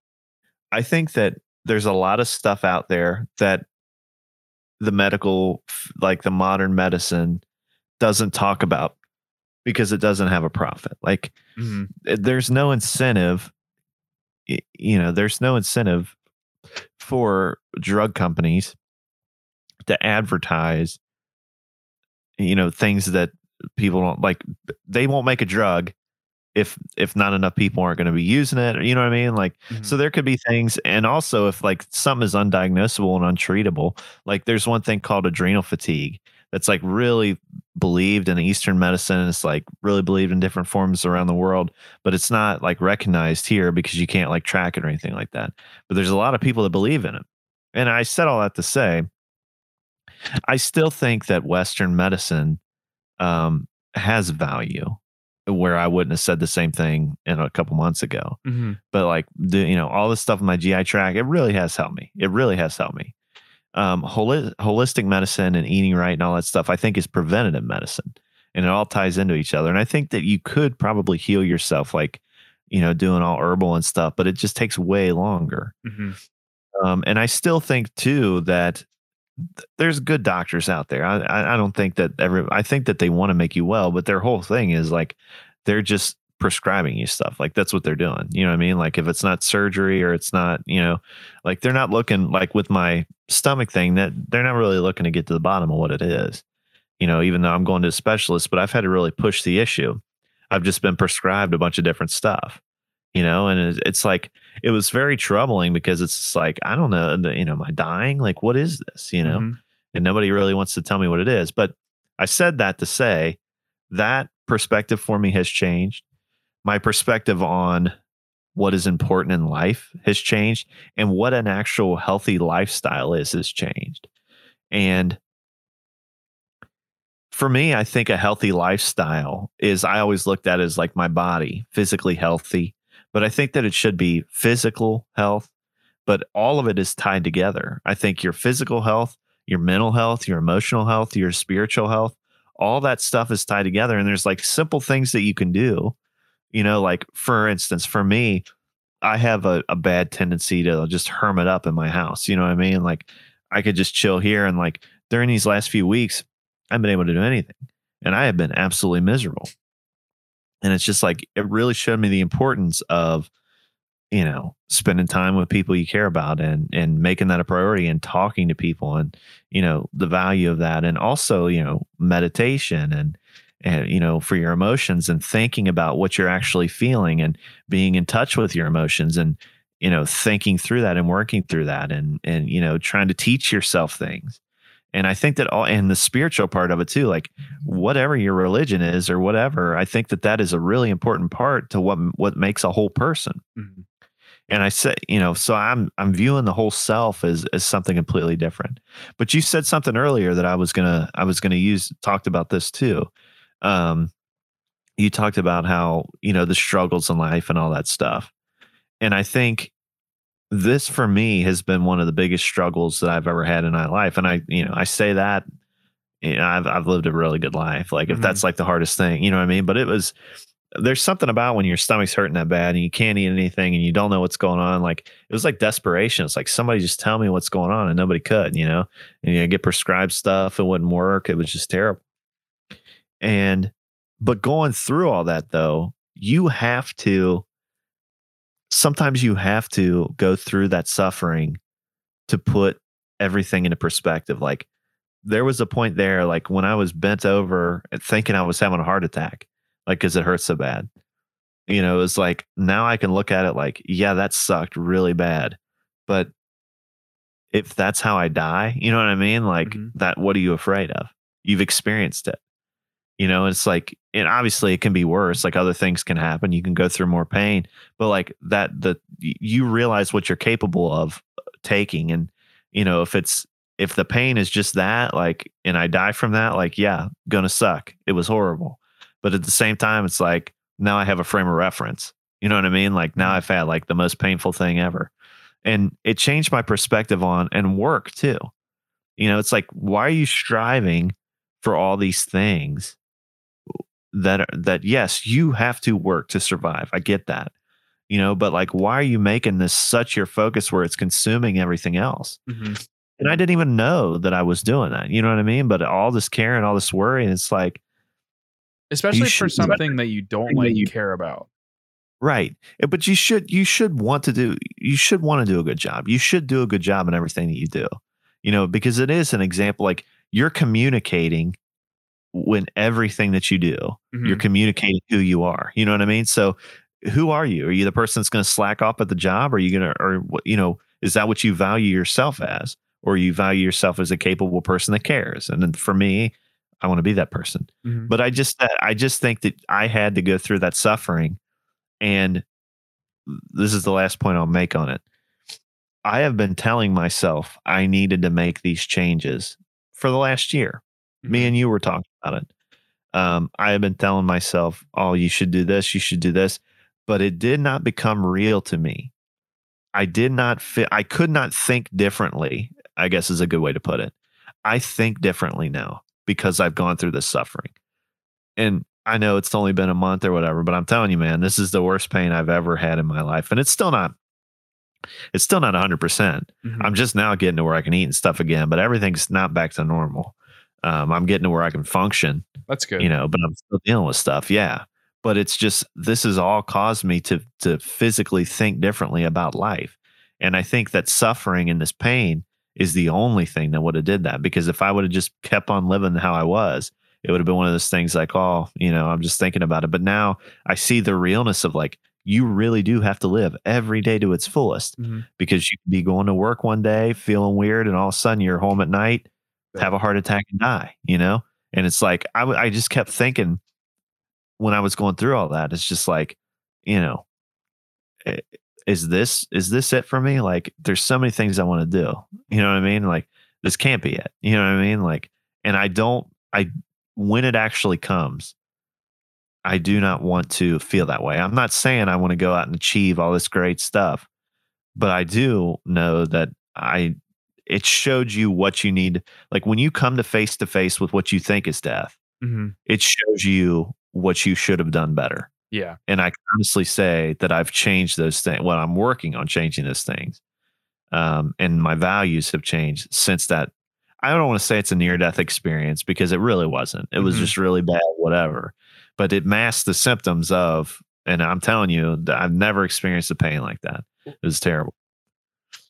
i think that there's a lot of stuff out there that the medical like the modern medicine doesn't talk about because it doesn't have a profit like Mhm. eh, there's no incentive you know there's no incentive for drug companies to advertise you know things that people don't like they won't make a drug if if not enough people aren't going to be using it you know what i mean? Like so there could be things and also if like something is undiagnosable and untreatable like there's one thing called adrenal fatigue that's like really believed in eastern medicine it's like really believed in different forms around the world but it's not like recognized here because you can't like track it or anything like that but there's a lot of people that believe in it and i said all that to say i still think that western medicine um, has value where i wouldn't have said the same thing in a couple months ago Mhm. but like the you know all this stuff in my GI tract, it really has helped me. It really has helped me. Um, holi- holistic medicine and eating right and all that stuff, I think, is preventative medicine, and it all ties into each other. And I think that you could probably heal yourself, like you know, doing all herbal and stuff, but it just takes way longer. Mhm. Um, and I still think too that th- there's good doctors out there. I, I don't think that every. I think that they want to make you well, but their whole thing is like they're just prescribing you stuff. Like that's what they're doing. You know what I mean? Like if it's not surgery or it's not, you know, like they're not looking like with my stomach thing that they're not really looking to get to the bottom of what it is. You know, even though I'm going to a specialist, but I've had to really push the issue. I've just been prescribed a bunch of different stuff. You know, and it's like it was very troubling because it's like I don't know, you know, am I dying? Like what is this? You know, Mhm. and nobody really wants to tell me what it is. But I said that to say that perspective for me has changed. My perspective on what is important in life has changed, and what an actual healthy lifestyle is has changed. And for me, I think a healthy lifestyle is I always looked at it as like my body physically healthy, but I think that it should be physical health, but all of it is tied together. I think your physical health, your mental health, your emotional health, your spiritual health, all that stuff is tied together. And there's like simple things that you can do. You know, like for instance, for me, I have a, a bad tendency to just hermit up in my house. You know what I mean? Like I could just chill here. And like during these last few weeks, I haven't been able to do anything. And I have been absolutely miserable. And it's just like, it really showed me the importance of, you know, spending time with people you care about and and making that a priority and talking to people and, you know, the value of that. And also, you know, meditation and and you know, for your emotions and thinking about what you're actually feeling and being in touch with your emotions and you know thinking through that and working through that and and you know trying to teach yourself things and i think that all and the spiritual part of it too like whatever your religion is or whatever i think that that is a really important part to what what makes a whole person. Mhm. and i say you know so i'm i'm viewing the whole self as as something completely different. But you said something earlier that i was gonna i was gonna use talked about this too. Um you talked about how you know the struggles in life and all that stuff. And i think this for me has been one of the biggest struggles that i've ever had in my life and i you know i say that you know i've, I've lived a really good life like if Mhm. that's like the hardest thing you know what i mean? But it was there's something about when your stomach's hurting that bad and you can't eat anything and you don't know what's going on like it was like desperation. It's like somebody just tell me what's going on and nobody could you know? And you get prescribed stuff it wouldn't work it was just terrible and but going through all that though you have to sometimes you have to go through that suffering to put everything into perspective. Like there was a point there like when i was bent over thinking i was having a heart attack like because it hurt so bad. You know it was like now i can look at it like yeah that sucked really bad but if that's how i die you know what i mean? Like Mhm. that what are you afraid of? You've experienced it. You know it's like and obviously it can be worse like other things can happen you can go through more pain but like that the you realize what you're capable of uh, taking and you know if it's if the pain is just that like and i die from that like yeah gonna suck it was horrible but at the same time it's like now i have a frame of reference you know what i mean? Like now i've had like the most painful thing ever and it changed my perspective on and work too You know, it's like, why are you striving for all these things that are, that yes, you have to work to survive. I get that. You know, but like why are you making this such your focus where it's consuming everything else? Mhm. And I didn't even know that I was doing that. You know what I mean? But all this care and all this worry, and it's like, especially for something that you don't like you- care about. Right. But you should you should want to do you should want to do a good job. You should do a good job in everything that you do. You know, because it is an example like you're communicating when everything that you do, you're Mhm. communicating who you are. You know what I mean? So who are you? Are you the person that's going to slack off at the job? Are you going to or you know, is that what you value yourself as? Or you value yourself as a capable person that cares? And then for me, I want to be that person Mhm. but i just i just think that i had to go through that suffering and this is the last point i'll make on it i have been telling myself i needed to make these changes for the last year me Mhm. and you were talking about it um, i have been telling myself oh you should do this you should do this but it did not become real to me i did not fit i could not think differently i guess is a good way to put it i think differently now because i've gone through this suffering and I know it's only been a month or whatever, but I'm telling you, man, this is the worst pain I've ever had in my life, and it's still not. It's still not 100. percent Mhm. I'm just now getting to where I can eat and stuff again, but everything's not back to normal. Um, I'm getting to where I can function, That's good. you know, but I'm still dealing with stuff. Yeah, but it's just this has all caused me to to physically think differently about life, and I think that suffering and this pain is the only thing that would have did that. Because if I would have just kept on living how I was, it would have been one of those things like, oh, you know, I'm just thinking about it. But now I see the realness of like, you really do have to live every day to its fullest Mhm. because you could be going to work one day feeling weird and all of a sudden you're home at night, have a heart attack and die, you know? And it's like, I, I just kept thinking when I was going through all that, it's just like, you know, eh, is this, is this it for me? Like, there's so many things I want to do. You know what I mean? Like, this can't be it. You know what I mean? Like, and I don't, I, when it actually comes, I do not want to feel that way. I'm not saying I want to go out and achieve all this great stuff, but I do know that I it showed you what you need. Like when you come to face to face with what you think is death, Mhm. it shows you what you should have done better. Yeah. And I can honestly say that I've changed those things. Well, I'm working on changing those things. Um, and my values have changed since that. I don't want to say it's a near death experience because it really wasn't. It was Mhm. just really bad, whatever. But it masked the symptoms of, and I'm telling you, I've never experienced a pain like that. It was terrible.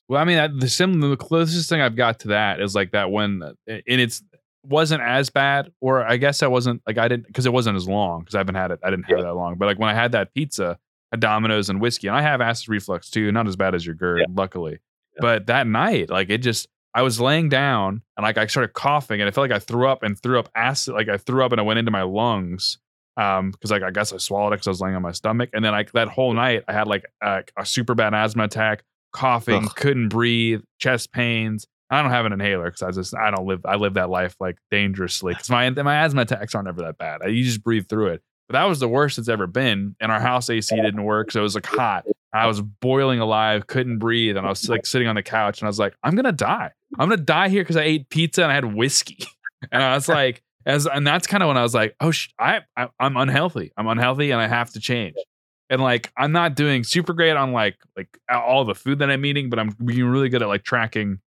Well, I mean, the sim the closest thing I've got to that is like that when, uh, and it's wasn't as bad, or I guess I wasn't like I didn't because it wasn't as long because I haven't had it. I didn't have it that long, but like when I had that pizza, a Domino's and whiskey, and I have acid reflux too, not as bad as your GERD, luckily. But that night, like it just, I was laying down and like I started coughing and I felt like I threw up and threw up acid, like I threw up and it went into my lungs. Um, because like I guess I swallowed it because I was laying on my stomach, and then like that whole night I had like a, a super bad asthma attack, coughing, Ugh. couldn't breathe, chest pains. I don't have an inhaler because I just I don't live I live that life like dangerously because my my asthma attacks aren't ever that bad. I, you just breathe through it. But that was the worst it's ever been. And our house AC didn't work, so it was like hot. I was boiling alive, couldn't breathe, and I was like sitting on the couch, and I was like, I'm gonna die. I'm gonna die here because I ate pizza and I had whiskey. And I was like, as and that's kind of when I was like, oh, sh- I, I I'm unhealthy. I'm unhealthy, and I have to change. And like, I'm not doing super great on like like all the food that I'm eating, but I'm being really good at like tracking.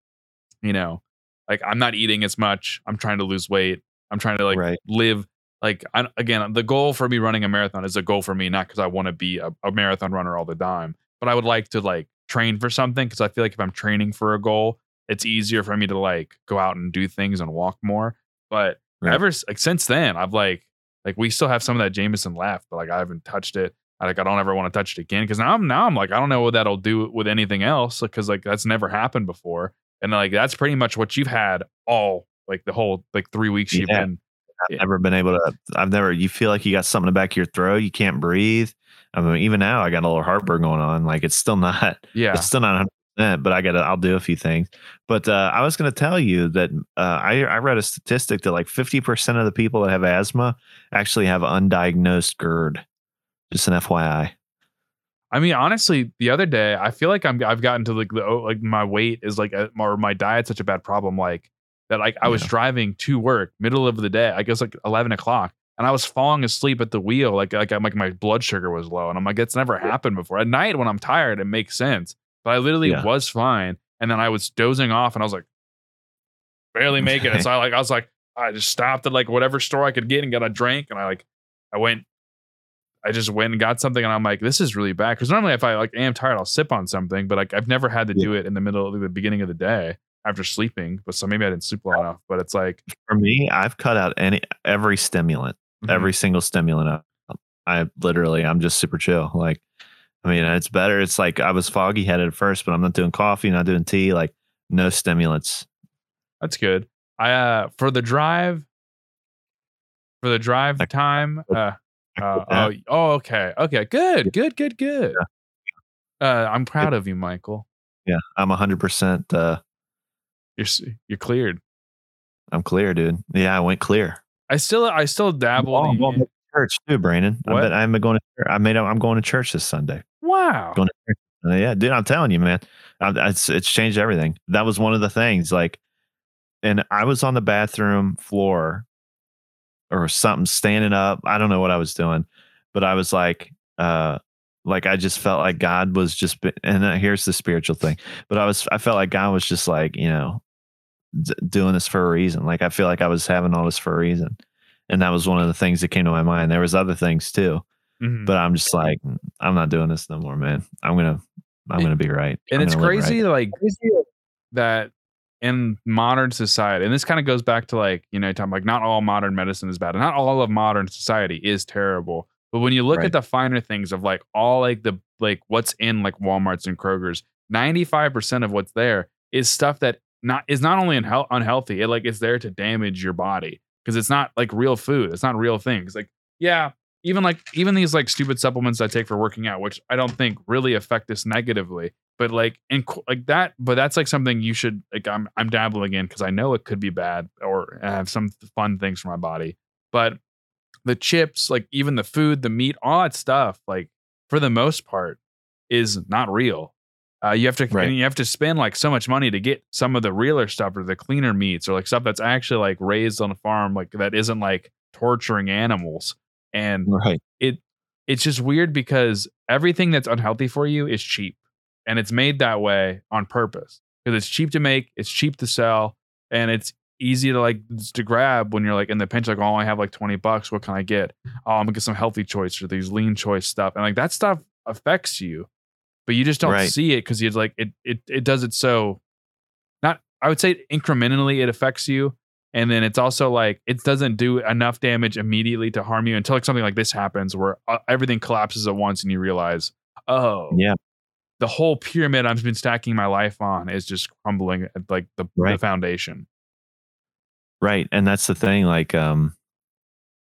You know, like I'm not eating as much. I'm trying to lose weight. I'm trying to like Right. live like I, again the goal for me running a marathon is a goal for me not because i want to be a, a marathon runner all the time but i would like to like train for something because i feel like if i'm training for a goal it's easier for me to like go out and do things and walk more but Right. ever like since then i've like like we still have some of that jameson left but like i haven't touched it like i don't ever want to touch it again because now i'm now i'm like i don't know what that'll do with anything else because like that's never happened before and like that's pretty much what you've had all like the whole like three weeks you've been I've never been able to. I've never. You feel like you got something in the back of your throat. You can't breathe. I mean, even now, I got a little heartburn going on. Like it's still not. yeah It's still not 100. percent But I got. to I'll do a few things. But uh, I was going to tell you that uh, I I read a statistic that like 50 percent of the people that have asthma actually have undiagnosed GERD. Just an FYI. I mean, honestly, the other day I feel like I'm I've gotten to like the oh, like my weight is like a, or my diet's such a bad problem. Like that like I was driving to work middle of the day. I guess like eleven o'clock, and I was falling asleep at the wheel. Like like I'm like my blood sugar was low, and I'm like it's never happened before. At night when I'm tired, it makes sense, but I literally Yeah. was fine, and then I was dozing off, and I was like barely making it. So I like I was like I just stopped at like whatever store I could get and got a drink, and I like I went. I just went and got something, and I'm like, "This is really bad." Because normally, if I like am tired, I'll sip on something, but like I've never had to Yeah. do it in the middle of the beginning of the day after sleeping. But so maybe I didn't sleep well enough. But it's like For me, I've cut out any every stimulant, mhm. every single stimulant. I, I literally, I'm just super chill. Like, I mean, it's better. It's like I was foggy headed at first, but I'm not doing coffee, not doing tea. Like, no stimulants. That's good. I uh for the drive for the drive time. Uh, uh quit oh, oh, okay, okay, good, good, good, good. Uh, I'm proud of you, Michael. Yeah, I'm 100. percent uh You're you're cleared. I'm clear, dude. Yeah, I went clear. I still I still dabble. I'm in- going to church too, Brandon. What? I'm going to. I made. I'm going to church this Sunday. wow. Going to church. Uh, yeah, dude. I'm telling you, man. It's it's changed everything. That was one of the things. Like, and I was on the bathroom floor or something, standing up. I don't know what I was doing, but I was like, uh, like I just felt like God was just. be- And uh, here's the spiritual thing. But I was. I felt like God was just like you know, d- doing this for a reason. Like I feel like I was having all this for a reason. And that was one of the things that came to my mind. There was other things too Mhm. but I'm just like, I'm not doing this no more, man. I'm gonna, I'm gonna be right. and I'm it's gonna crazy right. like that in modern society and this kind of goes back to like you know talking like not all modern medicine is bad and not all of modern society is terrible but when you look Right. at the finer things of like all like the like what's in like walmarts and kroger's 95% of what's there is stuff that not is not only unheal- unhealthy it like is there to damage your body because it's not like real food it's not real things like yeah even like even these like stupid supplements I take for working out, which I don't think really affect this negatively, but like in like that, but that's like something you should like. I'm I'm dabbling in because I know it could be bad or have some fun things for my body, but the chips, like even the food, the meat, all that stuff, like for the most part, is not real. Uh, you have to Right. and you have to spend like so much money to get some of the realer stuff or the cleaner meats or like stuff that's actually like raised on a farm, like that isn't like torturing animals. And right. it it's just weird because everything that's unhealthy for you is cheap and it's made that way on purpose because it's cheap to make it's cheap to sell and it's easy to like to grab when you're like in the pinch like oh i have like 20 bucks what can i get oh i'm gonna get some healthy choice or these lean choice stuff and like that stuff affects you but you just don't Right. see it because you're like it, it it does it so not i would say incrementally it affects you and then it's also like it doesn't do enough damage immediately to harm you until like something like this happens where uh, everything collapses at once and you realize oh Yeah. the whole pyramid i've been stacking my life on is just crumbling at like the, the foundation Right. And that's the thing. Like, um,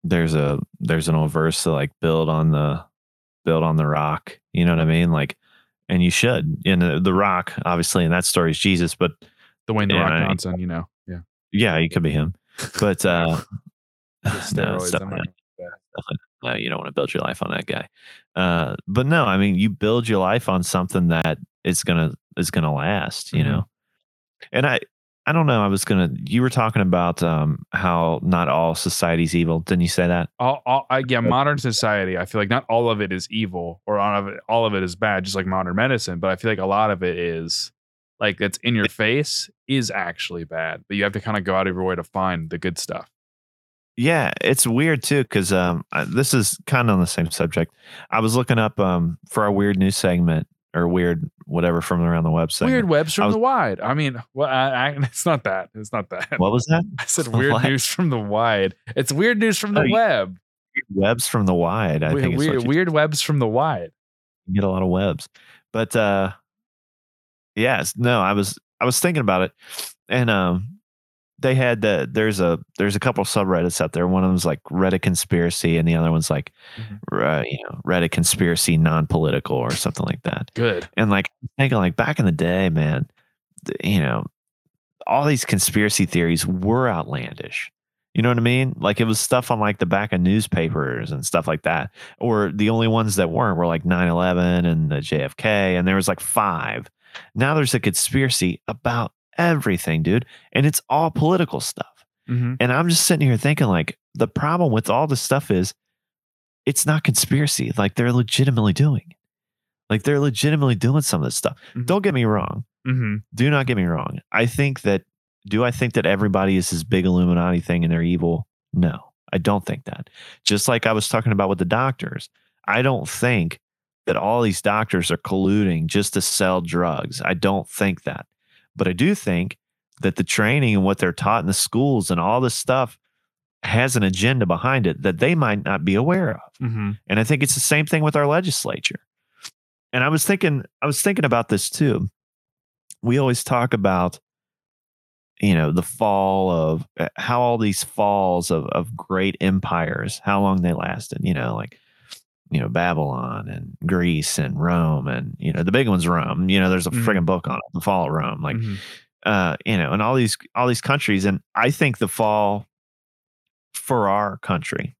there's a there's an old verse to like build on the build on the rock. You know what I mean? Like, and you should. And the, the rock, obviously, in that story is Jesus. But the Wayne the Rock right. Johnson, you know. Yeah. he could be him. But uh, no, Steroids, it's I'm definitely not- you don't want to build your life on that guy. Uh, but no, I mean, you build your life on something that is gonna is gonna last. You Mhm. know, and I I don't know. I was gonna. You were talking about um how not all society's evil. Didn't you say that? all, all I, yeah, modern society. I feel like not all of it is evil or all of it, all of it is bad, just like modern medicine. But I feel like a lot of it is like that's in your face is actually bad. But you have to kind of go out of your way to find the good stuff. Yeah, it's weird too because um this is kind of on the same subject. I was looking up um for our weird news segment or weird whatever from around the web. Weird webs from was- the wide. I mean, well, I, I, it's not that. It's not that. What was that? I said weird What? news from the wide. It's weird news from the Oh, web. Webs from the wide. I weird, think weird, weird webs from the wide. you get a lot of webs. But uh yes, no, I was I was thinking about it and um they had the there's a there's a couple subreddits out there. One of them's like Reddit conspiracy and the other one's like uh, you know, Reddit conspiracy non-political or something like that. Good. And like thinking like back in the day, man, you know, all these conspiracy theories were outlandish. You know what I mean? Like it was stuff on like the back of newspapers and stuff like that. Or the only ones that weren't were like 9-11 and the JFK, and there was like five. Now there's a conspiracy about everything, dude. And it's all political stuff. Mhm. And I'm just sitting here thinking, like, the problem with all this stuff is it's not conspiracy. Like, they're legitimately doing it. Like, they're legitimately doing some of this stuff. Mhm. Don't get me wrong. Mhm. Do not get me wrong. I think that, do I think that everybody is this big Illuminati thing and they're evil? No, I don't think that. Just like I was talking about with the doctors, I don't think that all these doctors are colluding just to sell drugs. I don't think that. But I do think that the training and what they're taught in the schools and all this stuff has an agenda behind it that they might not be aware of. Mhm. And I think it's the same thing with our legislature. And I was thinking, I was thinking about this too. We always talk about, you know, the fall of uh, how all these falls of, of great empires, how long they lasted, you know, like, you know, Babylon and Greece and Rome. And, you know, the big one's Rome. You know, there's a Mhm. friggin' book on it, The Fall of Rome. Like, Mhm. uh, you know, and all these all these countries. And I think the fall for our country,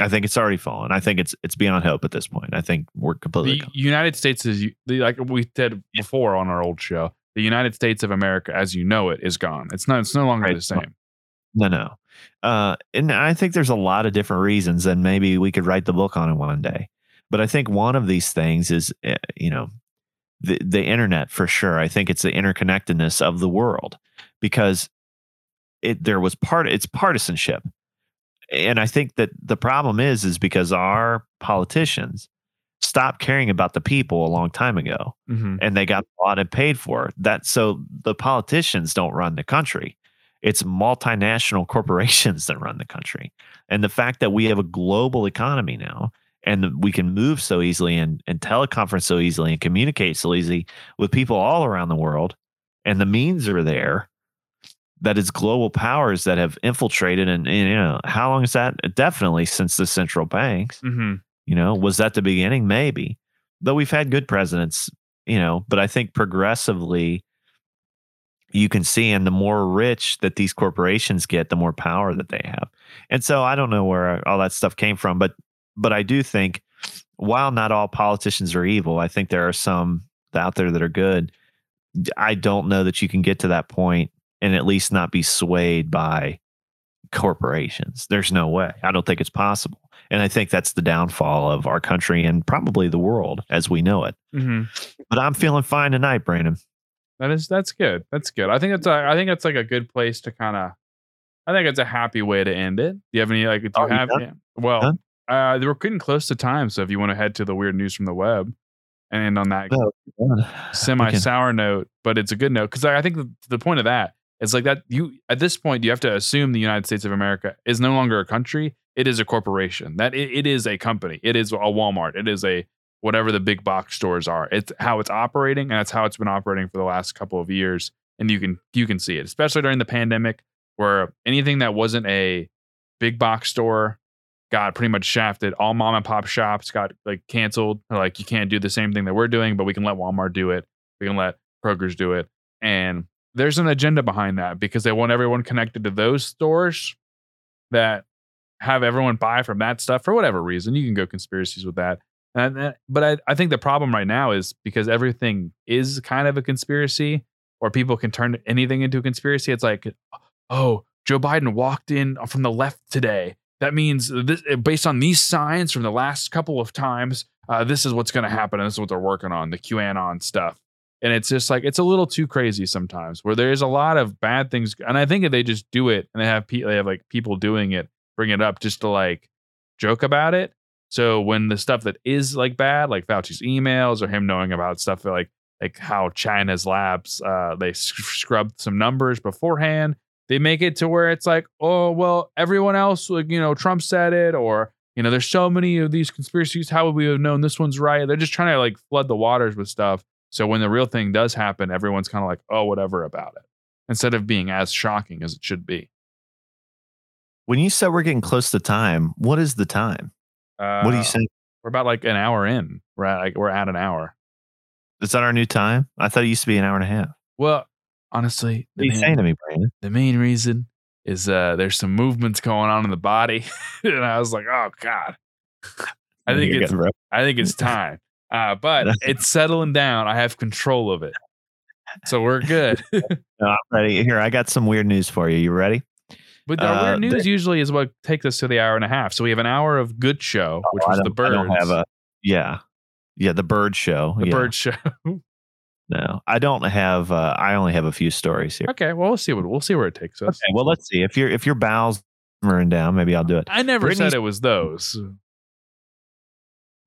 I think it's already fallen. I think it's it's beyond hope at this point. I think we're completely. the United States is the, like we said before on our old show. The United States of America, as you know it, is gone. It's not. It's no longer Right. the same. no, no. Uh, and I think there's a lot of different reasons, and maybe we could write the book on it one day. But I think one of these things is, uh, you know, the the internet for sure. I think it's the interconnectedness of the world because it there was part it's partisanship, and I think that the problem is is because our politicians stopped caring about the people a long time ago hmm and they got bought and paid for that so the politicians don't run the country it's multinational corporations that run the country and the fact that we have a global economy now and we can move so easily and, and teleconference so easily and communicate so easily with people all around the world and the means are there that it's global powers that have infiltrated and, and you know how long is that definitely since the central banks hmm you know, was that the beginning? Maybe. Though we've had good presidents, you know, but I think progressively you can see, and the more rich that these corporations get, the more power that they have. And so I don't know where all that stuff came from, but but I do think while not all politicians are evil, I think there are some out there that are good. I don't know that you can get to that point and at least not be swayed by corporations. There's no way. I don't think it's possible. And I think that's the downfall of our country and probably the world as we know it. hmm But I'm feeling fine tonight, Brandon. That is that's good. That's good. I think that's a, I think that's like a good place to kind of. I think it's a happy way to end it. Do you have any like? Do Oh, you have? Yeah. Well, Done? uh, we're getting close to time, so if you want to head to the weird news from the web, and end on that No. semi sour note, but it's a good note because I, I think the, the point of that is like that you at this point you have to assume the United States of America is no longer a country; it is a corporation. That it, it is a company. It is a Walmart. It is a whatever the big box stores are. It's how it's operating, and that's how it's been operating for the last couple of years. And you can you can see it, especially during the pandemic, where anything that wasn't a big box store got pretty much shafted. All mom and pop shops got like canceled. They're like, you can't do the same thing that we're doing, but we can let Walmart do it. We can let Kroger's do it. And there's an agenda behind that because they want everyone connected to those stores that have everyone buy from that stuff for whatever reason. You can go conspiracies with that. And, but I, I think the problem right now is because everything is kind of a conspiracy or people can turn anything into a conspiracy. It's like, oh, Joe Biden walked in from the left today. That means this, based on these signs from the last couple of times, uh, this is what's going to happen. And this is what they're working on the QAnon stuff. And it's just like, it's a little too crazy sometimes where there's a lot of bad things. And I think if they just do it and they have, pe- they have like people doing it, bring it up just to like joke about it. So when the stuff that is like bad, like Fauci's emails or him knowing about stuff like, like how China's labs, uh, they scrubbed some numbers beforehand they make it to where it's like, oh well, everyone else, like you know, Trump said it, or you know, there's so many of these conspiracies. How would we have known this one's right? They're just trying to like flood the waters with stuff. So when the real thing does happen, everyone's kind of like, oh, whatever about it, instead of being as shocking as it should be. When you said we're getting close to time, what is the time? Uh, what do you say? We're about like an hour in. We're at like we're at an hour. Is that our new time? I thought it used to be an hour and a half. Well, honestly, What are you main- saying to me, Brandon? the main reason is uh there's some movements going on in the body, and I was like, oh god. I think it's good. I think it's time. Uh, but it's settling down. I have control of it. so we're good. No, I'm ready. Here, I got some weird news for you. You ready? But our Uh, weird news the- usually is what takes us to the hour and a half. So we have an hour of good show, which Oh, I was the. I don't have a yeah, yeah. The bird show. the yeah. bird show. No, I don't have. Uh, I only have a few stories here. okay, well we'll see what we'll see where it takes us. Okay, well, let's see. If your if your bowels simmering down, maybe I'll do it. I never said it was those.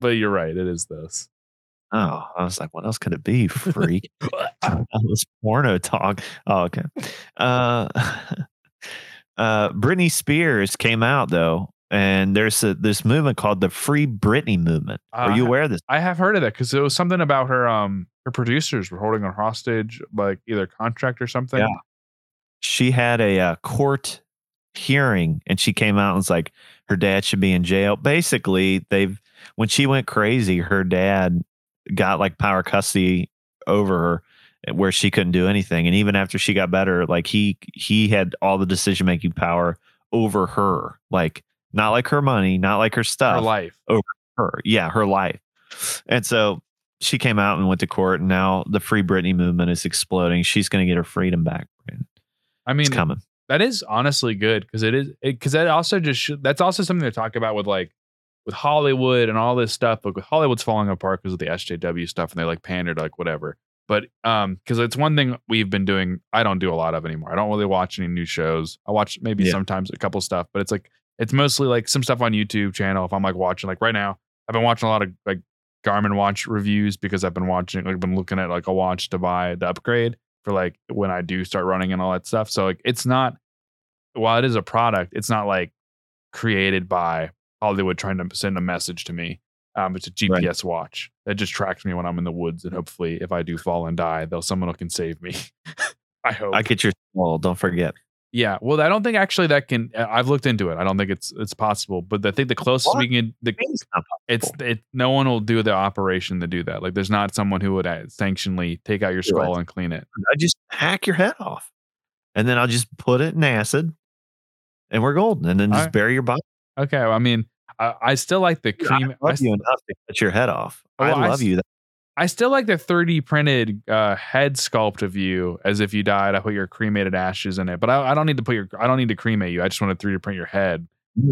But you're right, it is those. Oh, I was like, what else could it be? Freak. All this porno talk. Oh, okay. Uh, uh, Britney Spears came out though, and there's a, this movement called the Free Britney movement. Are you Uh, aware of this? I have heard of that because it was something about her um her producers were holding her hostage, like either contract or something. Yeah. She had a uh, court hearing, and she came out and was like, her dad should be in jail. Basically, they've when she went crazy, her dad got like power custody over her where she couldn't do anything and even after she got better like he he had all the decision making power over her like not like her money not like her stuff Her life. Over her yeah her life and so she came out and went to court and now the free britney movement is exploding she's going to get her freedom back I mean, it's coming that is honestly good because it is because that also just that's also something to talk about with like with Hollywood and all this stuff. But Hollywood's falling apart because of the SJW stuff and they like pandered like whatever. But um, because it's one thing we've been doing. I don't do a lot of anymore. I don't really watch any new shows. I watch maybe Yeah. sometimes a couple stuff, but it's like it's mostly like some stuff on YouTube channel. If I'm like watching like right now, I've been watching a lot of like Garmin watch reviews because I've been watching like been looking at like a watch to buy the upgrade for like when I do start running and all that stuff. So like it's not while it is a product, it's not like created by Hollywood trying to send a message to me. Um, it's a GPS watch that just tracks me when I'm in the woods, and hopefully, if I do fall and die, they'll someone can save me. I hope. i get your well don't forget yeah. Well, I don't think actually that can. uh, I've looked into it. I don't think it's it's possible. But I think the closest we can, the, It's not it's possible. it. No one will do the operation to do that. Like, there's not someone who would uh, sanctionally take out your right. skull and clean it. i just hack your head off and then i'll just put it in acid and we're golden and then just Alright. bury your body Okay. well, I mean, I, I still like the cream. I I love you enough to cut your head off. Oh, I I love s- you. I still like the 3D printed uh, head sculpt of you as if you died. I put your cremated ashes in it, but I, I don't need to put your. I don't need to cremate you. I just want to 3D print your head.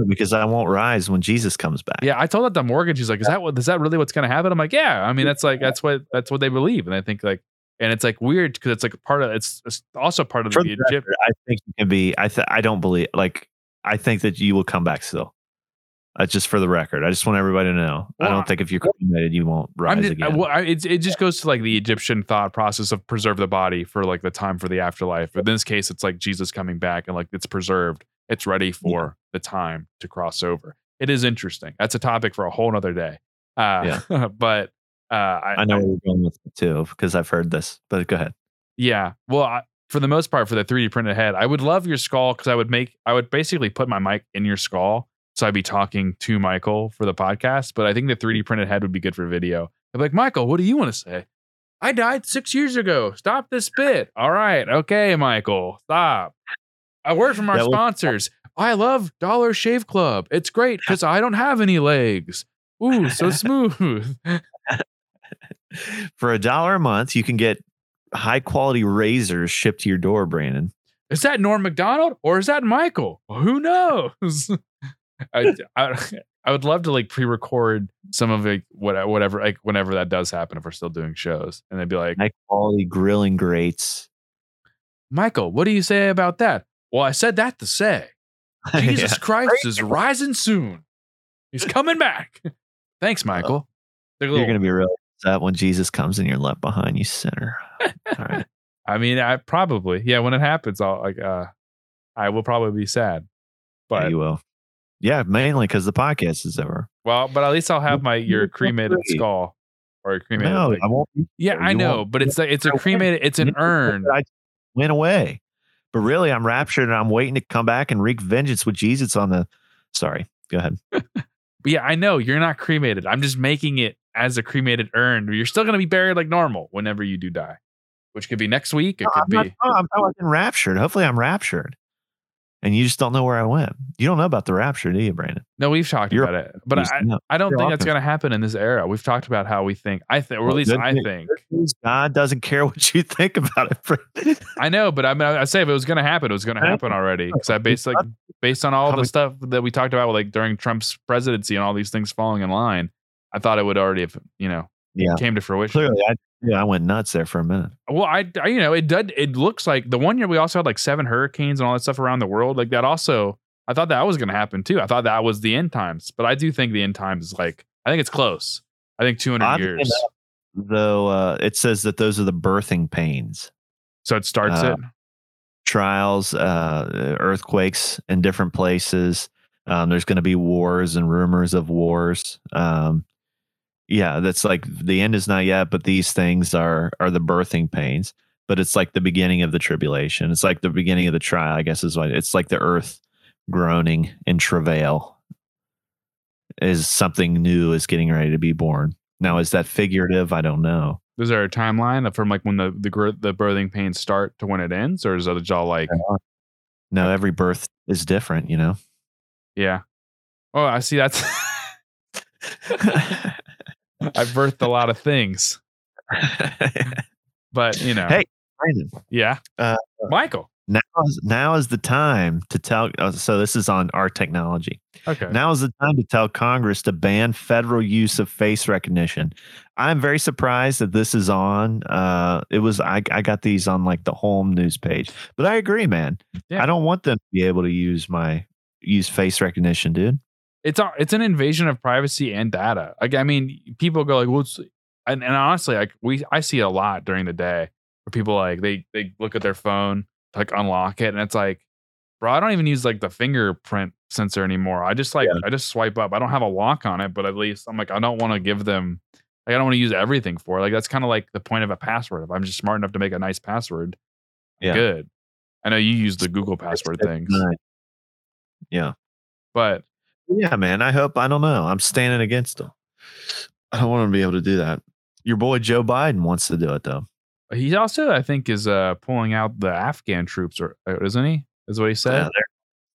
because I won't rise when Jesus comes back. Yeah, I told that to Morgan. She's like, "Is that what? Is that really what's going to happen?" I'm like, "Yeah." I mean, that's like that's what that's what they believe, and I think like, and it's like weird because it's like part of it's, it's also part of For the the Egypt. I think you can be. I th- I don't believe. Like I think that you will come back still. Uh, just for the record, I just want everybody to know. I don't think if you're cremated, you won't rise just, again. I, well, I, it, it just goes to like the Egyptian thought process of preserve the body for like the time for the afterlife. But in this case, it's like Jesus coming back and like it's preserved. It's ready for the time to cross over. It is interesting. That's a topic for a whole nother day. Uh, but uh, I, I know where you're going with it too because I've heard this. But go ahead. Yeah. Well, I, for the most part, for the 3D printed head, I would love your skull because I would make, I would basically put my mic in your skull. So I'd be talking to Michael for the podcast. But I think the 3D printed head would be good for video. I'd be like, Michael, what do you want to say? I died six years ago. Stop this bit. All right. Okay, Michael, stop. A word from our That sponsors. I love Dollar Shave Club. It's great because I don't have any legs. Ooh, so smooth. For a dollar a month, you can get high quality razors shipped to your door, Brandon. is that Norm Macdonald or is that Michael? Who knows? I, I I would love to like pre-record some of it, what- whatever, like whenever that does happen, if we're still doing shows, and they'd be like, High quality grilling grates. Michael, what do you say about that? Well, I said that to say, Jesus Yeah. Christ is rising soon. He's coming back. Thanks, Michael. They're You're gonna be really upset when Jesus comes and you're left behind, you sinner. All right. I mean, I probably, yeah. When it happens, I'll like, uh, I will probably be sad. Yeah, But you will. Yeah, mainly because the podcast is over. well, but at least I'll have my your cremated skull or a cremated. No, I won't. Yeah, I know, won't- but it's like it's a cremated. It's an urn. I went away, but really, I'm raptured and I'm waiting to come back and wreak vengeance with Jesus on the. Sorry, go ahead. But yeah, I know you're not cremated. I'm just making it as a cremated urn. You're still gonna be buried like normal whenever you do die, which could be next week. It No, could I'm, not, be. no, I'm talking raptured. Hopefully, I'm raptured. And you just don't know where I went. You don't know about the rapture, do you, Brandon? No, we've talked You're- about it, but I, know. I don't You're think that's going to happen in this era. We've talked about how we think. I think, or at least I think. God doesn't care what you think about it. Brandon. I know, but I mean, I say if it was going to happen, it was going to happen already. Because I based like based on all the stuff that we talked about, like during Trump's presidency and all these things falling in line, I thought it would already have, you know, Yeah. came to fruition. Clearly, I, yeah, I went nuts there for a minute. Well, I, I, you know, it did. It looks like the one year we also had like seven hurricanes and all that stuff around the world. Like that also, I thought that was going to happen too. I thought that was the end times, but I do think the end times is like, I think it's close. I think 200 Oddly years. enough, Though uh, it says that those are the birthing pains, So it starts Uh, it. trials, uh, earthquakes in different places. Um, there's going to be wars and rumors of wars. Um, yeah, that's like the end is not yet, but these things are are the birthing pains. But it's like the beginning of the tribulation. It's like the beginning of the trial. I guess is what it's like. The earth groaning in travail is something new is getting ready to be born. Now, is that figurative? I don't know. Is there a timeline from like when the the, the birthing pains start to when it ends, or is it all like, No, every birth is different. You know. yeah? Oh, I see. That's I've birthed a lot of things, but you know, Hey, Brandon, yeah, uh, Michael. now is now is the time to tell. Uh, so this is on our technology. Okay, Now is the time to tell Congress to ban federal use of face recognition. I'm very surprised that this is on. Uh, it was I, I got these on like the home news page, but I agree, man. Yeah. I don't want them to be able to use my use face recognition, dude. It's a, it's an invasion of privacy and data. Like, I mean, people go like, "What's?" and, and honestly, like we, I see a lot during the day where people like they they look at their phone, like unlock it, and it's like, bro, I don't even use like the fingerprint sensor anymore. I just like I just swipe up. I don't have a lock on it, but at least I'm like, I don't want to give them. Like, I don't want to use everything for it. Like that's kind of like the point of a password. If I'm just smart enough to make a nice password, Yeah. good. I know you use the Google password things, Yeah. but Yeah, man. I hope I don't know. I'm standing against them. I don't want to be able to do that. Your boy Joe Biden wants to do it though. He also, I think, is uh pulling out the Afghan troops, or uh, isn't he? Is what he Yeah, said. they're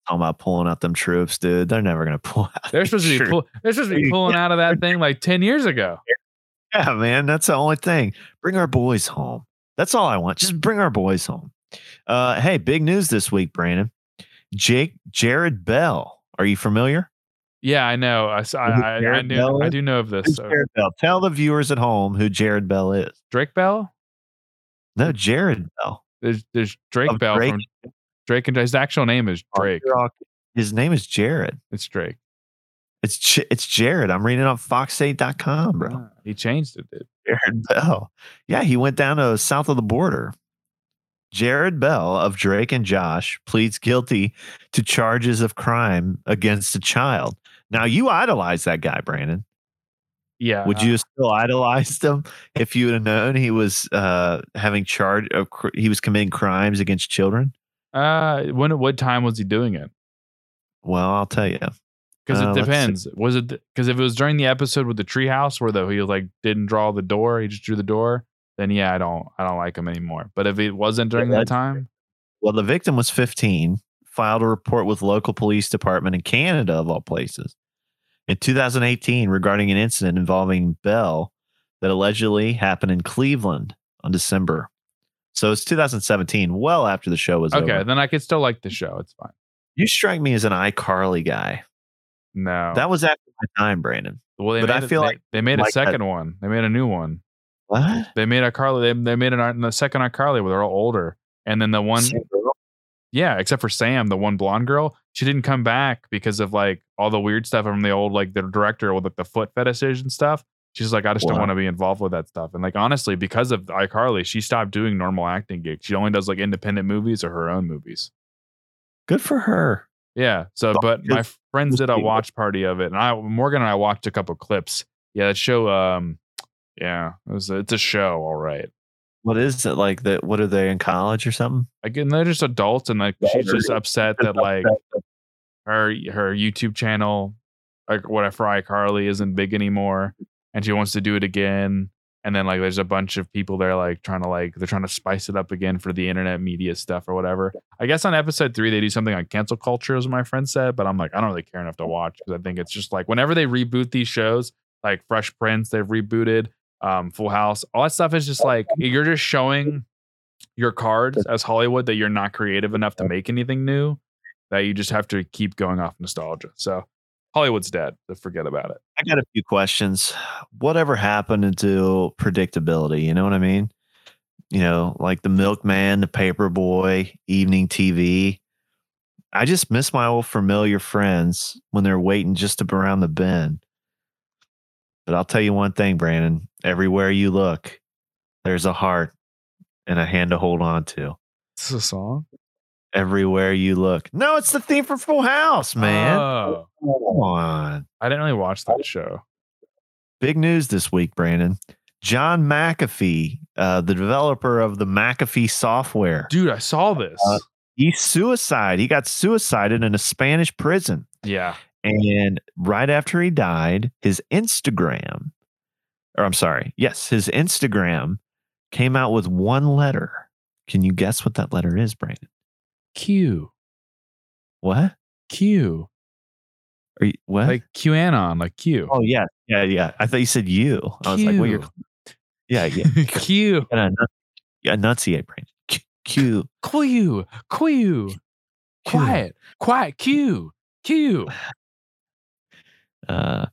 talking about pulling out them troops, dude. They're never gonna pull out. they're supposed to be troops. pull, they're supposed to be pulling out of that thing like ten years ago. Yeah, man. That's the only thing. Bring our boys home. That's all I want. Just bring our boys home. Uh, hey, big news this week, Brandon. Jake Jared Bell. Are you familiar? Yeah, I know. I s- I, Who I, I knew, I do know of this. So. Jared Bell. Tell the viewers at home who Jared Bell is. Drake Bell. No, Jared Bell. There's there's Drake Of Bell Drake? from Drake and his actual name is Drake. His name is Jared. It's Drake. It's it's Jared. I'm reading on fox8.com, bro. Ah, He changed it. Dude. Jared Bell. Yeah, he went down to south of the border. Jared Bell of Drake and Josh pleads guilty to charges of crime against a child. Now, you idolize that guy, Brandon. Yeah. Would you have still idolized him if you would have known he was uh, having charge of cr- he was committing crimes against children? Uh, when what time was he doing it? Well, I'll tell you. Because Uh, it depends. Was it because if it was during the episode with the treehouse where the he like didn't draw the door, he just drew the door, then yeah, I don't I don't like him anymore. But if it wasn't during that that's- time, Well, the victim was 15, filed a report with local police department in Canada, of all places, in 2018 regarding an incident involving Bell that allegedly happened in Cleveland on December. So it's 2017, well after the show was okay, over. then I could still like the show. It's fine. You strike me as an iCarly guy. No, That was after my time, Brandon. well, they but I feel they- like they made a like that- second one. They made a new one. What? They made a Carly. They, they made an the second iCarly where they're all older, and then the one Yeah, except for Sam, the one blonde girl. She didn't come back because of like all the weird stuff from the old like the director with like the foot fetishes and stuff. She's like, I just don't want to be involved with that stuff. And like honestly, because of iCarly, she stopped doing normal acting gigs. She only does like independent movies or her own movies. Good for her. Yeah. So, but my friends did a watch party of it, and I Morgan and I watched a couple clips. Yeah, that show. Um, yeah, it was. It's a show, all right. What is it like? That? What are they in college or something? Again, they're just adults, and like she's just upset that like her her YouTube channel, like what I fry Carly, isn't big anymore, and she wants to do it again. and then like there's a bunch of people there like trying to like they're trying to spice it up again for the internet media stuff or whatever. I guess on episode three they do something on cancel culture, as my friend said, but I'm like I don't really care enough to watch because I think it's just like whenever they reboot these shows, like Fresh Prince, they've rebooted, um, Full House, all that stuff is just like you're just showing your cards as Hollywood that you're not creative enough to make anything new, that you just have to keep going off nostalgia. So Hollywood's dead. So forget about it. I got a few questions. Whatever happened to predictability? You know what I mean? You know, like the milkman, the paper boy, evening TV. I just miss my old familiar friends when they're waiting just up around the bend. But I'll tell you one thing, Brandon. Everywhere you look, there's a heart and a hand to hold on to. This is a song, Everywhere you look. No, it's the theme for Full House, man. Oh, Come on. I didn't really watch that show. Big news this week, Brandon. John McAfee, uh, the developer of the McAfee software, Dude, I saw this. Uh, he suicide. He got suicided in a Spanish prison. yeah. And right after he died, his Instagram, or I'm sorry, yes, his Instagram came out with one letter. Can you guess what that letter is, Brandon? Q. What? Q. Are you, what? Like QAnon, like Q. oh yeah, yeah, yeah. I thought you said you. I was like, well, you're, Q. yeah, yeah. Q. Yeah, enunciate, Brandon. Q. Q. Q. Q. Quiet. Quiet. Q. Q. Uh,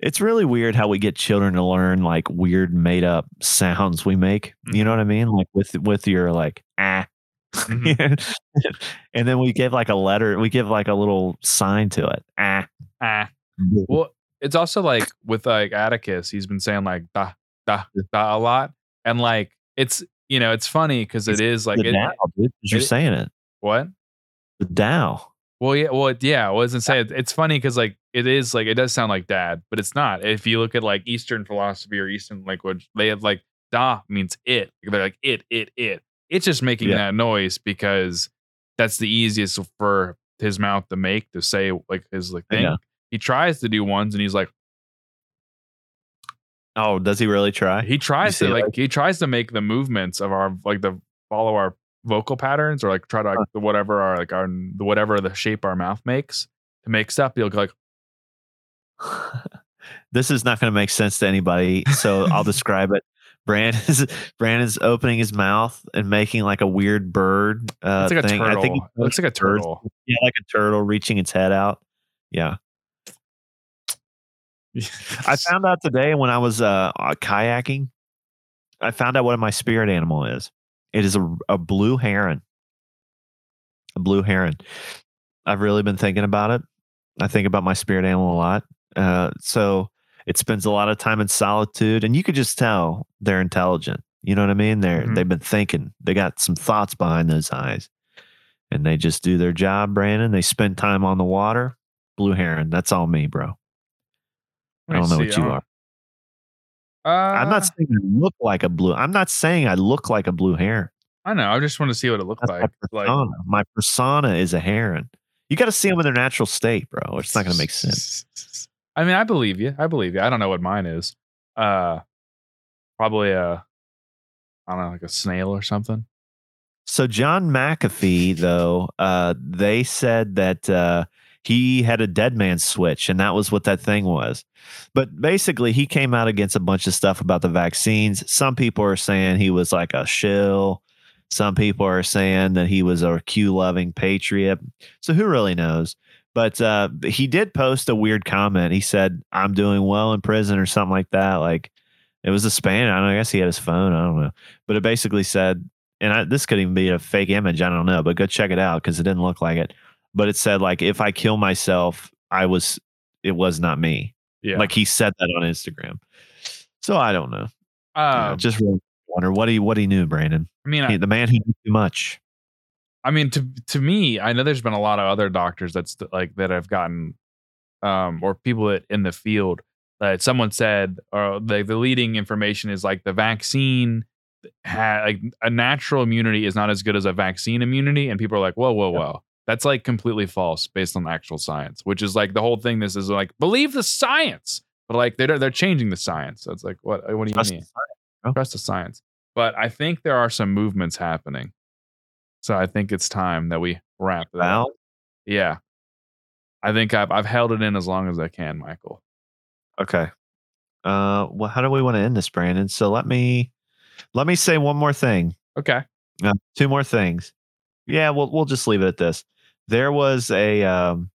it's really weird how we get children to learn like weird made up sounds we make. You know what I mean? Like with with your like ah. Mhm. and then we give like a letter, we give like a little sign to it. Ah. Ah. Well, it's also like with like Atticus, he's been saying like da da da a lot, and like it's you know it's funny because it is like it, Dao, dude. You're it- saying it. what. The Dao. Well, yeah, well, it- yeah. I wasn't saying it's funny because like it is like it does sound like dad, but it's not. If you look at like Eastern philosophy or Eastern language, they have like da means it. They're like it, it, it. It's just making Yeah. that noise because that's the easiest for his mouth to make to say like his like thing. He tries to do ones and he's like Oh, does he really try? he tries to like he tries to make the movements of our like the follow our vocal patterns or like try to like whatever our like our whatever the shape our mouth makes to make stuff. He'll go like this is not going to make sense to anybody, so I'll describe it. Brandon's Brandon's opening his mouth and making like a weird bird uh, it's like a thing. turtle. I think it looks like a birds- turtle. Yeah, like a turtle reaching its head out. Yeah. I found out today when I was uh, uh, kayaking, I found out what my spirit animal is. It is a, a blue heron. A blue heron. I've really been thinking about it. I think about my spirit animal a lot. Uh, so it spends a lot of time in solitude, and you could just tell they're intelligent. You know what I mean? They're Mhm. they've been thinking. They got some thoughts behind those eyes, and they just do their job. Brandon. They spend time on the water. Blue heron. That's all me, bro. I don't know see, what you are. Uh, I'm not saying I look like a blue. I'm not saying I look like a blue heron. I know. I just want to see what it looks like. my Like persona. my persona is a heron. You got to see them in their natural state, bro. It's not going to make sense. I mean, I believe you. I believe you. I don't know what mine is. Uh, probably a, I don't know, like a snail or something. So John McAfee, though, uh, they said that uh, he had a dead man switch, and that was what that thing was. But basically, he came out against a bunch of stuff about the vaccines. Some people are saying he was like a shill. Some people are saying that he was a Q loving patriot. So who really knows? But uh, he did post a weird comment. He said, "I'm doing well in prison" or something like that. Like it was a span. I don't know. I guess he had his phone. I don't know. But it basically said, and I, this could even be a fake image. I don't know. But go check it out because it didn't look like it. But it said like, if I kill myself, I was. It was not me. Yeah. Like he said that on Instagram. So I don't know. Yeah, um, just really wonder what he what he knew, Brandon. I mean, He- I, the man who knew too much. I mean, to to me, I know there's been a lot of other doctors that's like that have gotten, um, or people that in the field that someone said, or the the leading information is like the vaccine, ha- like a natural immunity is not as good as a vaccine immunity, and people are like, whoa, whoa, whoa, that's like completely false based on actual science, which is like the whole thing. This is like believe the science, but like they're they're changing the science. So it's like, what what do you Trust mean? the science. Trust the science. But I think there are some movements happening. So I think it's time that we wrap it up. Yeah. I think I've I've held it in as long as I can, Michael. okay. Uh, well, how do we want to end this, Brandon? So let me let me say one more thing. Okay. Uh, two more things. Yeah, we'll we'll just leave it at this. There was a um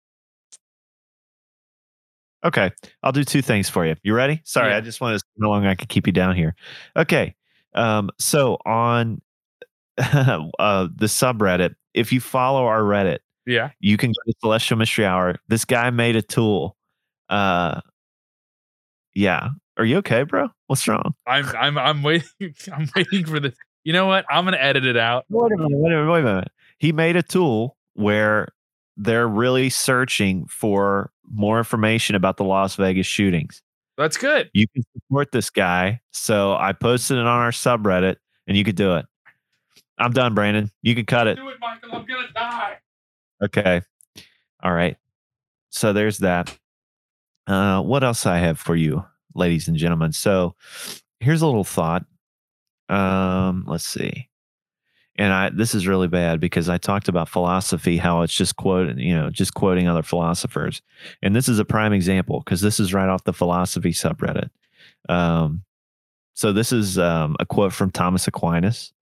Okay, I'll do two things for you. You ready? Sorry, Yeah. I just wanted to see how long I could keep you down here. Okay. Um so on uh the subreddit, if you follow our Reddit, Yeah. you can go to Celestial Mystery Hour. This guy made a tool. Uh yeah. Are you okay, bro? What's wrong? I'm I'm I'm waiting I'm waiting for this. You know what? I'm gonna edit it out. Wait a minute, wait a minute, wait a minute. He made a tool where they're really searching for more information about the Las Vegas shootings. That's good. You can support this guy. So I posted it on our subreddit and you could do it. I'm done, Brandon. You can cut it. Do it, Michael. I'm gonna die. Okay. All right. So there's that. Uh, what else I have for you, ladies and gentlemen? So here's a little thought. Um, let's see. And I this is really bad because I talked about philosophy, how it's just quoting, you know, just quoting other philosophers. And this is a prime example because this is right off the philosophy subreddit. Um, so this is um, a quote from Thomas Aquinas.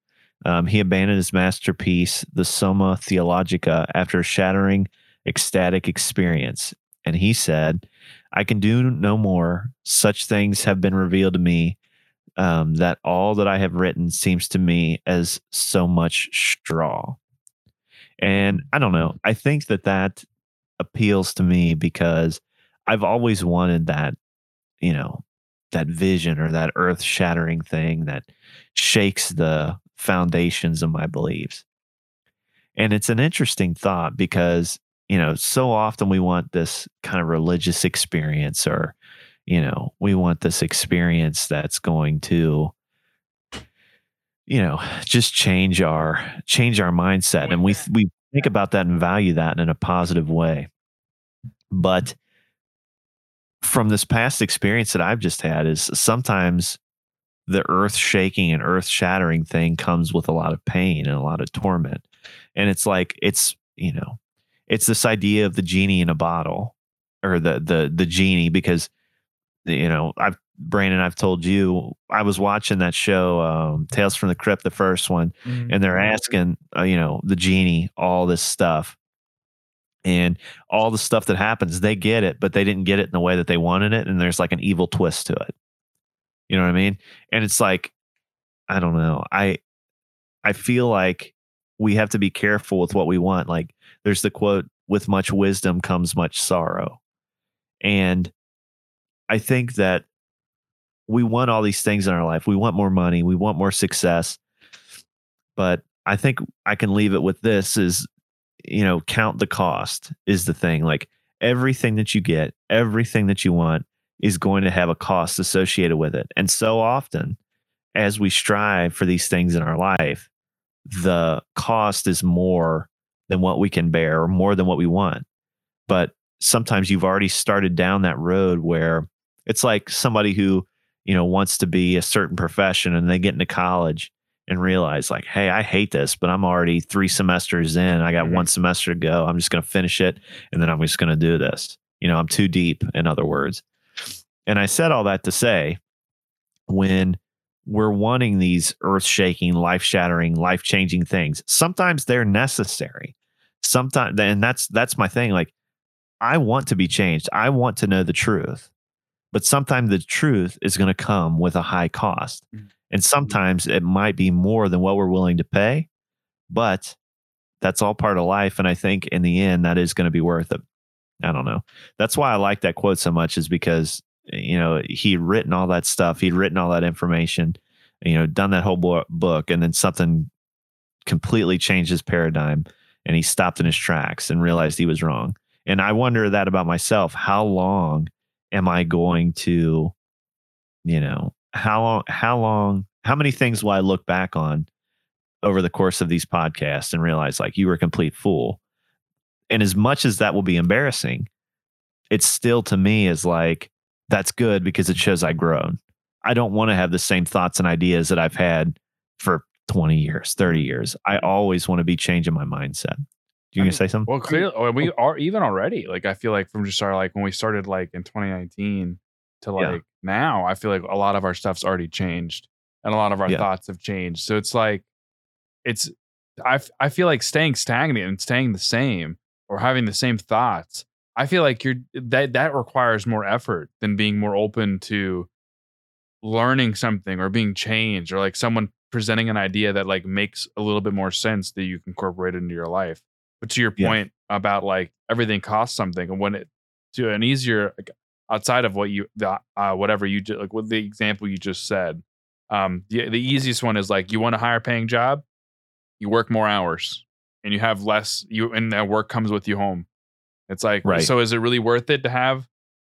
Um, he abandoned his masterpiece, the Summa Theologica, after a shattering ecstatic experience. And he said, I can do no more. Such things have been revealed to me um, that all that I have written seems to me as so much straw. And I don't know. I think that that appeals to me because I've always wanted that, you know, that vision or that earth shattering thing that shakes the foundations of my beliefs. And it's an interesting thought because, you know, so often we want this kind of religious experience or, you know, we want this experience that's going to, you know, just change our change our mindset. And we we think about that and value that in a positive way. But from this past experience that I've just had is sometimes the earth shaking and earth shattering thing comes with a lot of pain and a lot of torment. And it's like it's, you know, it's this idea of the genie in a bottle or the the the genie because you know, I've Brandon, I've told you I was watching that show um Tales from the Crypt the first one and they're asking uh, you know the genie all this stuff. And all the stuff that happens they get it but they didn't get it in the way that they wanted it and there's like an evil twist to it you know what i mean? And it's like i don't know i i feel like we have to be careful with what we want like there's the quote with much wisdom comes much sorrow. And i think that we want all these things in our life we want more money we want more success but i think i can leave it with this is you know count the cost is the thing like everything that you get everything that you want is going to have a cost associated with it. And so often as we strive for these things in our life the cost is more than what we can bear or more than what we want. But sometimes you've already started down that road where it's like somebody who you know wants to be a certain profession and they get into college and realize like hey i hate this but i'm already three semesters in. I got Mhm. one semester to go. I'm just going to finish it and then i'm just going to do this. You know i'm too deep in other words and i said all that to say when we're wanting these earth-shaking life-shattering life-changing things sometimes they're necessary. Sometimes and that's that's my thing like i want to be changed. I want to know the truth. But sometimes the truth is going to come with a high cost. Mhm. and sometimes it might be more than what we're willing to pay but that's all part of life and i think in the end that is going to be worth it. I don't know. That's why i like that quote so much is because you know he'd written all that stuff he'd written all that information you know done that whole bo- book and then something completely changed his paradigm and he stopped in his tracks and realized he was wrong. And i wonder that about myself how long am i going to you know how long how long how many things will i look back on over the course of these podcasts and realize like you were a complete fool? And as much as that will be embarrassing it's still to me is like that's good because it shows i've grown I don't want to have the same thoughts and ideas that I've had for 20 years, 30 years. I always want to be changing my mindset. Do you I gonna mean, say something? Well, clearly, or oh, we are even already. Like, I feel like from just our like when we started like in 2019 to like Yeah. now, I feel like a lot of our stuff's already changed, and a lot of our Yeah. thoughts have changed. So it's like, it's I I feel like staying stagnant and staying the same or having the same thoughts. I feel like you're that that requires more effort than being more open to learning something or being changed or like someone presenting an idea that like makes a little bit more sense that you can incorporate into your life. But to your Yeah. point about like everything costs something, and when it to an easier like, outside of what you the uh, whatever you just like what the example you just said, um, the the easiest one is like you want a higher paying job, you work more hours, and you have less you and that work comes with you home. It's like Right. so is it really worth it to have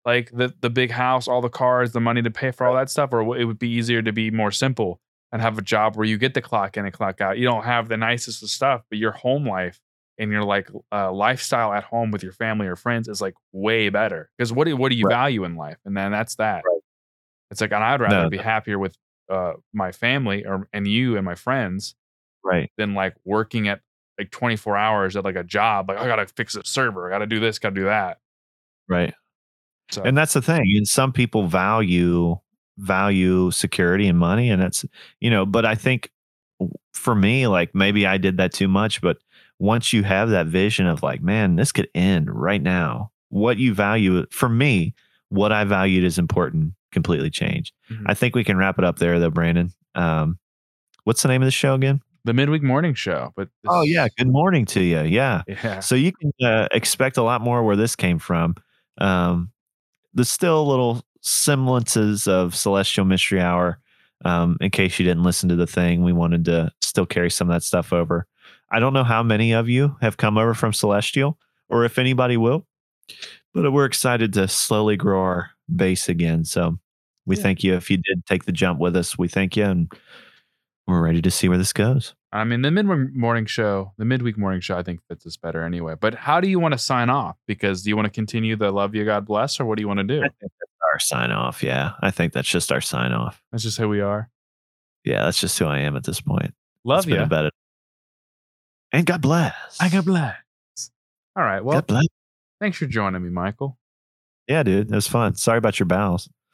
like the the big house, all the cars, the money to pay for all that stuff, or it would be easier to be more simple and have a job where you get the clock in and clock out. You don't have the nicest of stuff, but your home life and your like uh, lifestyle at home with your family or friends is like way better. Because what do what do you Right. value in life? And then that's that. Right. It's like, and I'd rather No, be no. happier with uh, my family or and you and my friends Right. than like working at like 24 hours at like a job. Like I gotta fix a server, I gotta do this, gotta do that. Right. So And that's the thing. And some people value value security and money, and that's you know. But I think for me, like maybe I did that too much. But once you have that vision of like, man, this could end right now. What you value for me, what I valued is important. Completely changed. Mhm. I think we can wrap it up there, though, Brandon. Um, what's the name of the show again? The midweek morning show. But Oh yeah. Good morning to you. Yeah. yeah. So you can uh, expect a lot more where this came from. Um, there's still little semblances of Celestial Mystery Hour. Um, in case you didn't listen to the thing, we wanted to still carry some of that stuff over. I don't know how many of you have come over from Celestial or if anybody will, but we're excited to slowly grow our base again. So we Yeah. thank you if you did take the jump with us. We thank you and we're ready to see where this goes. I mean, the mid morning show, the midweek morning show, I think fits us better anyway. But how do you want to sign off? Because do you want to continue the love you, God bless, or what do you want to do? I think that's our sign off. Yeah. I think that's just our sign off. That's just who we are. Yeah, that's just who I am at this point. Love you. about it. And God bless. I God bless. All right. Well, God bless. thanks for joining me, Michael. Yeah, dude, it was fun. Sorry about your bowels.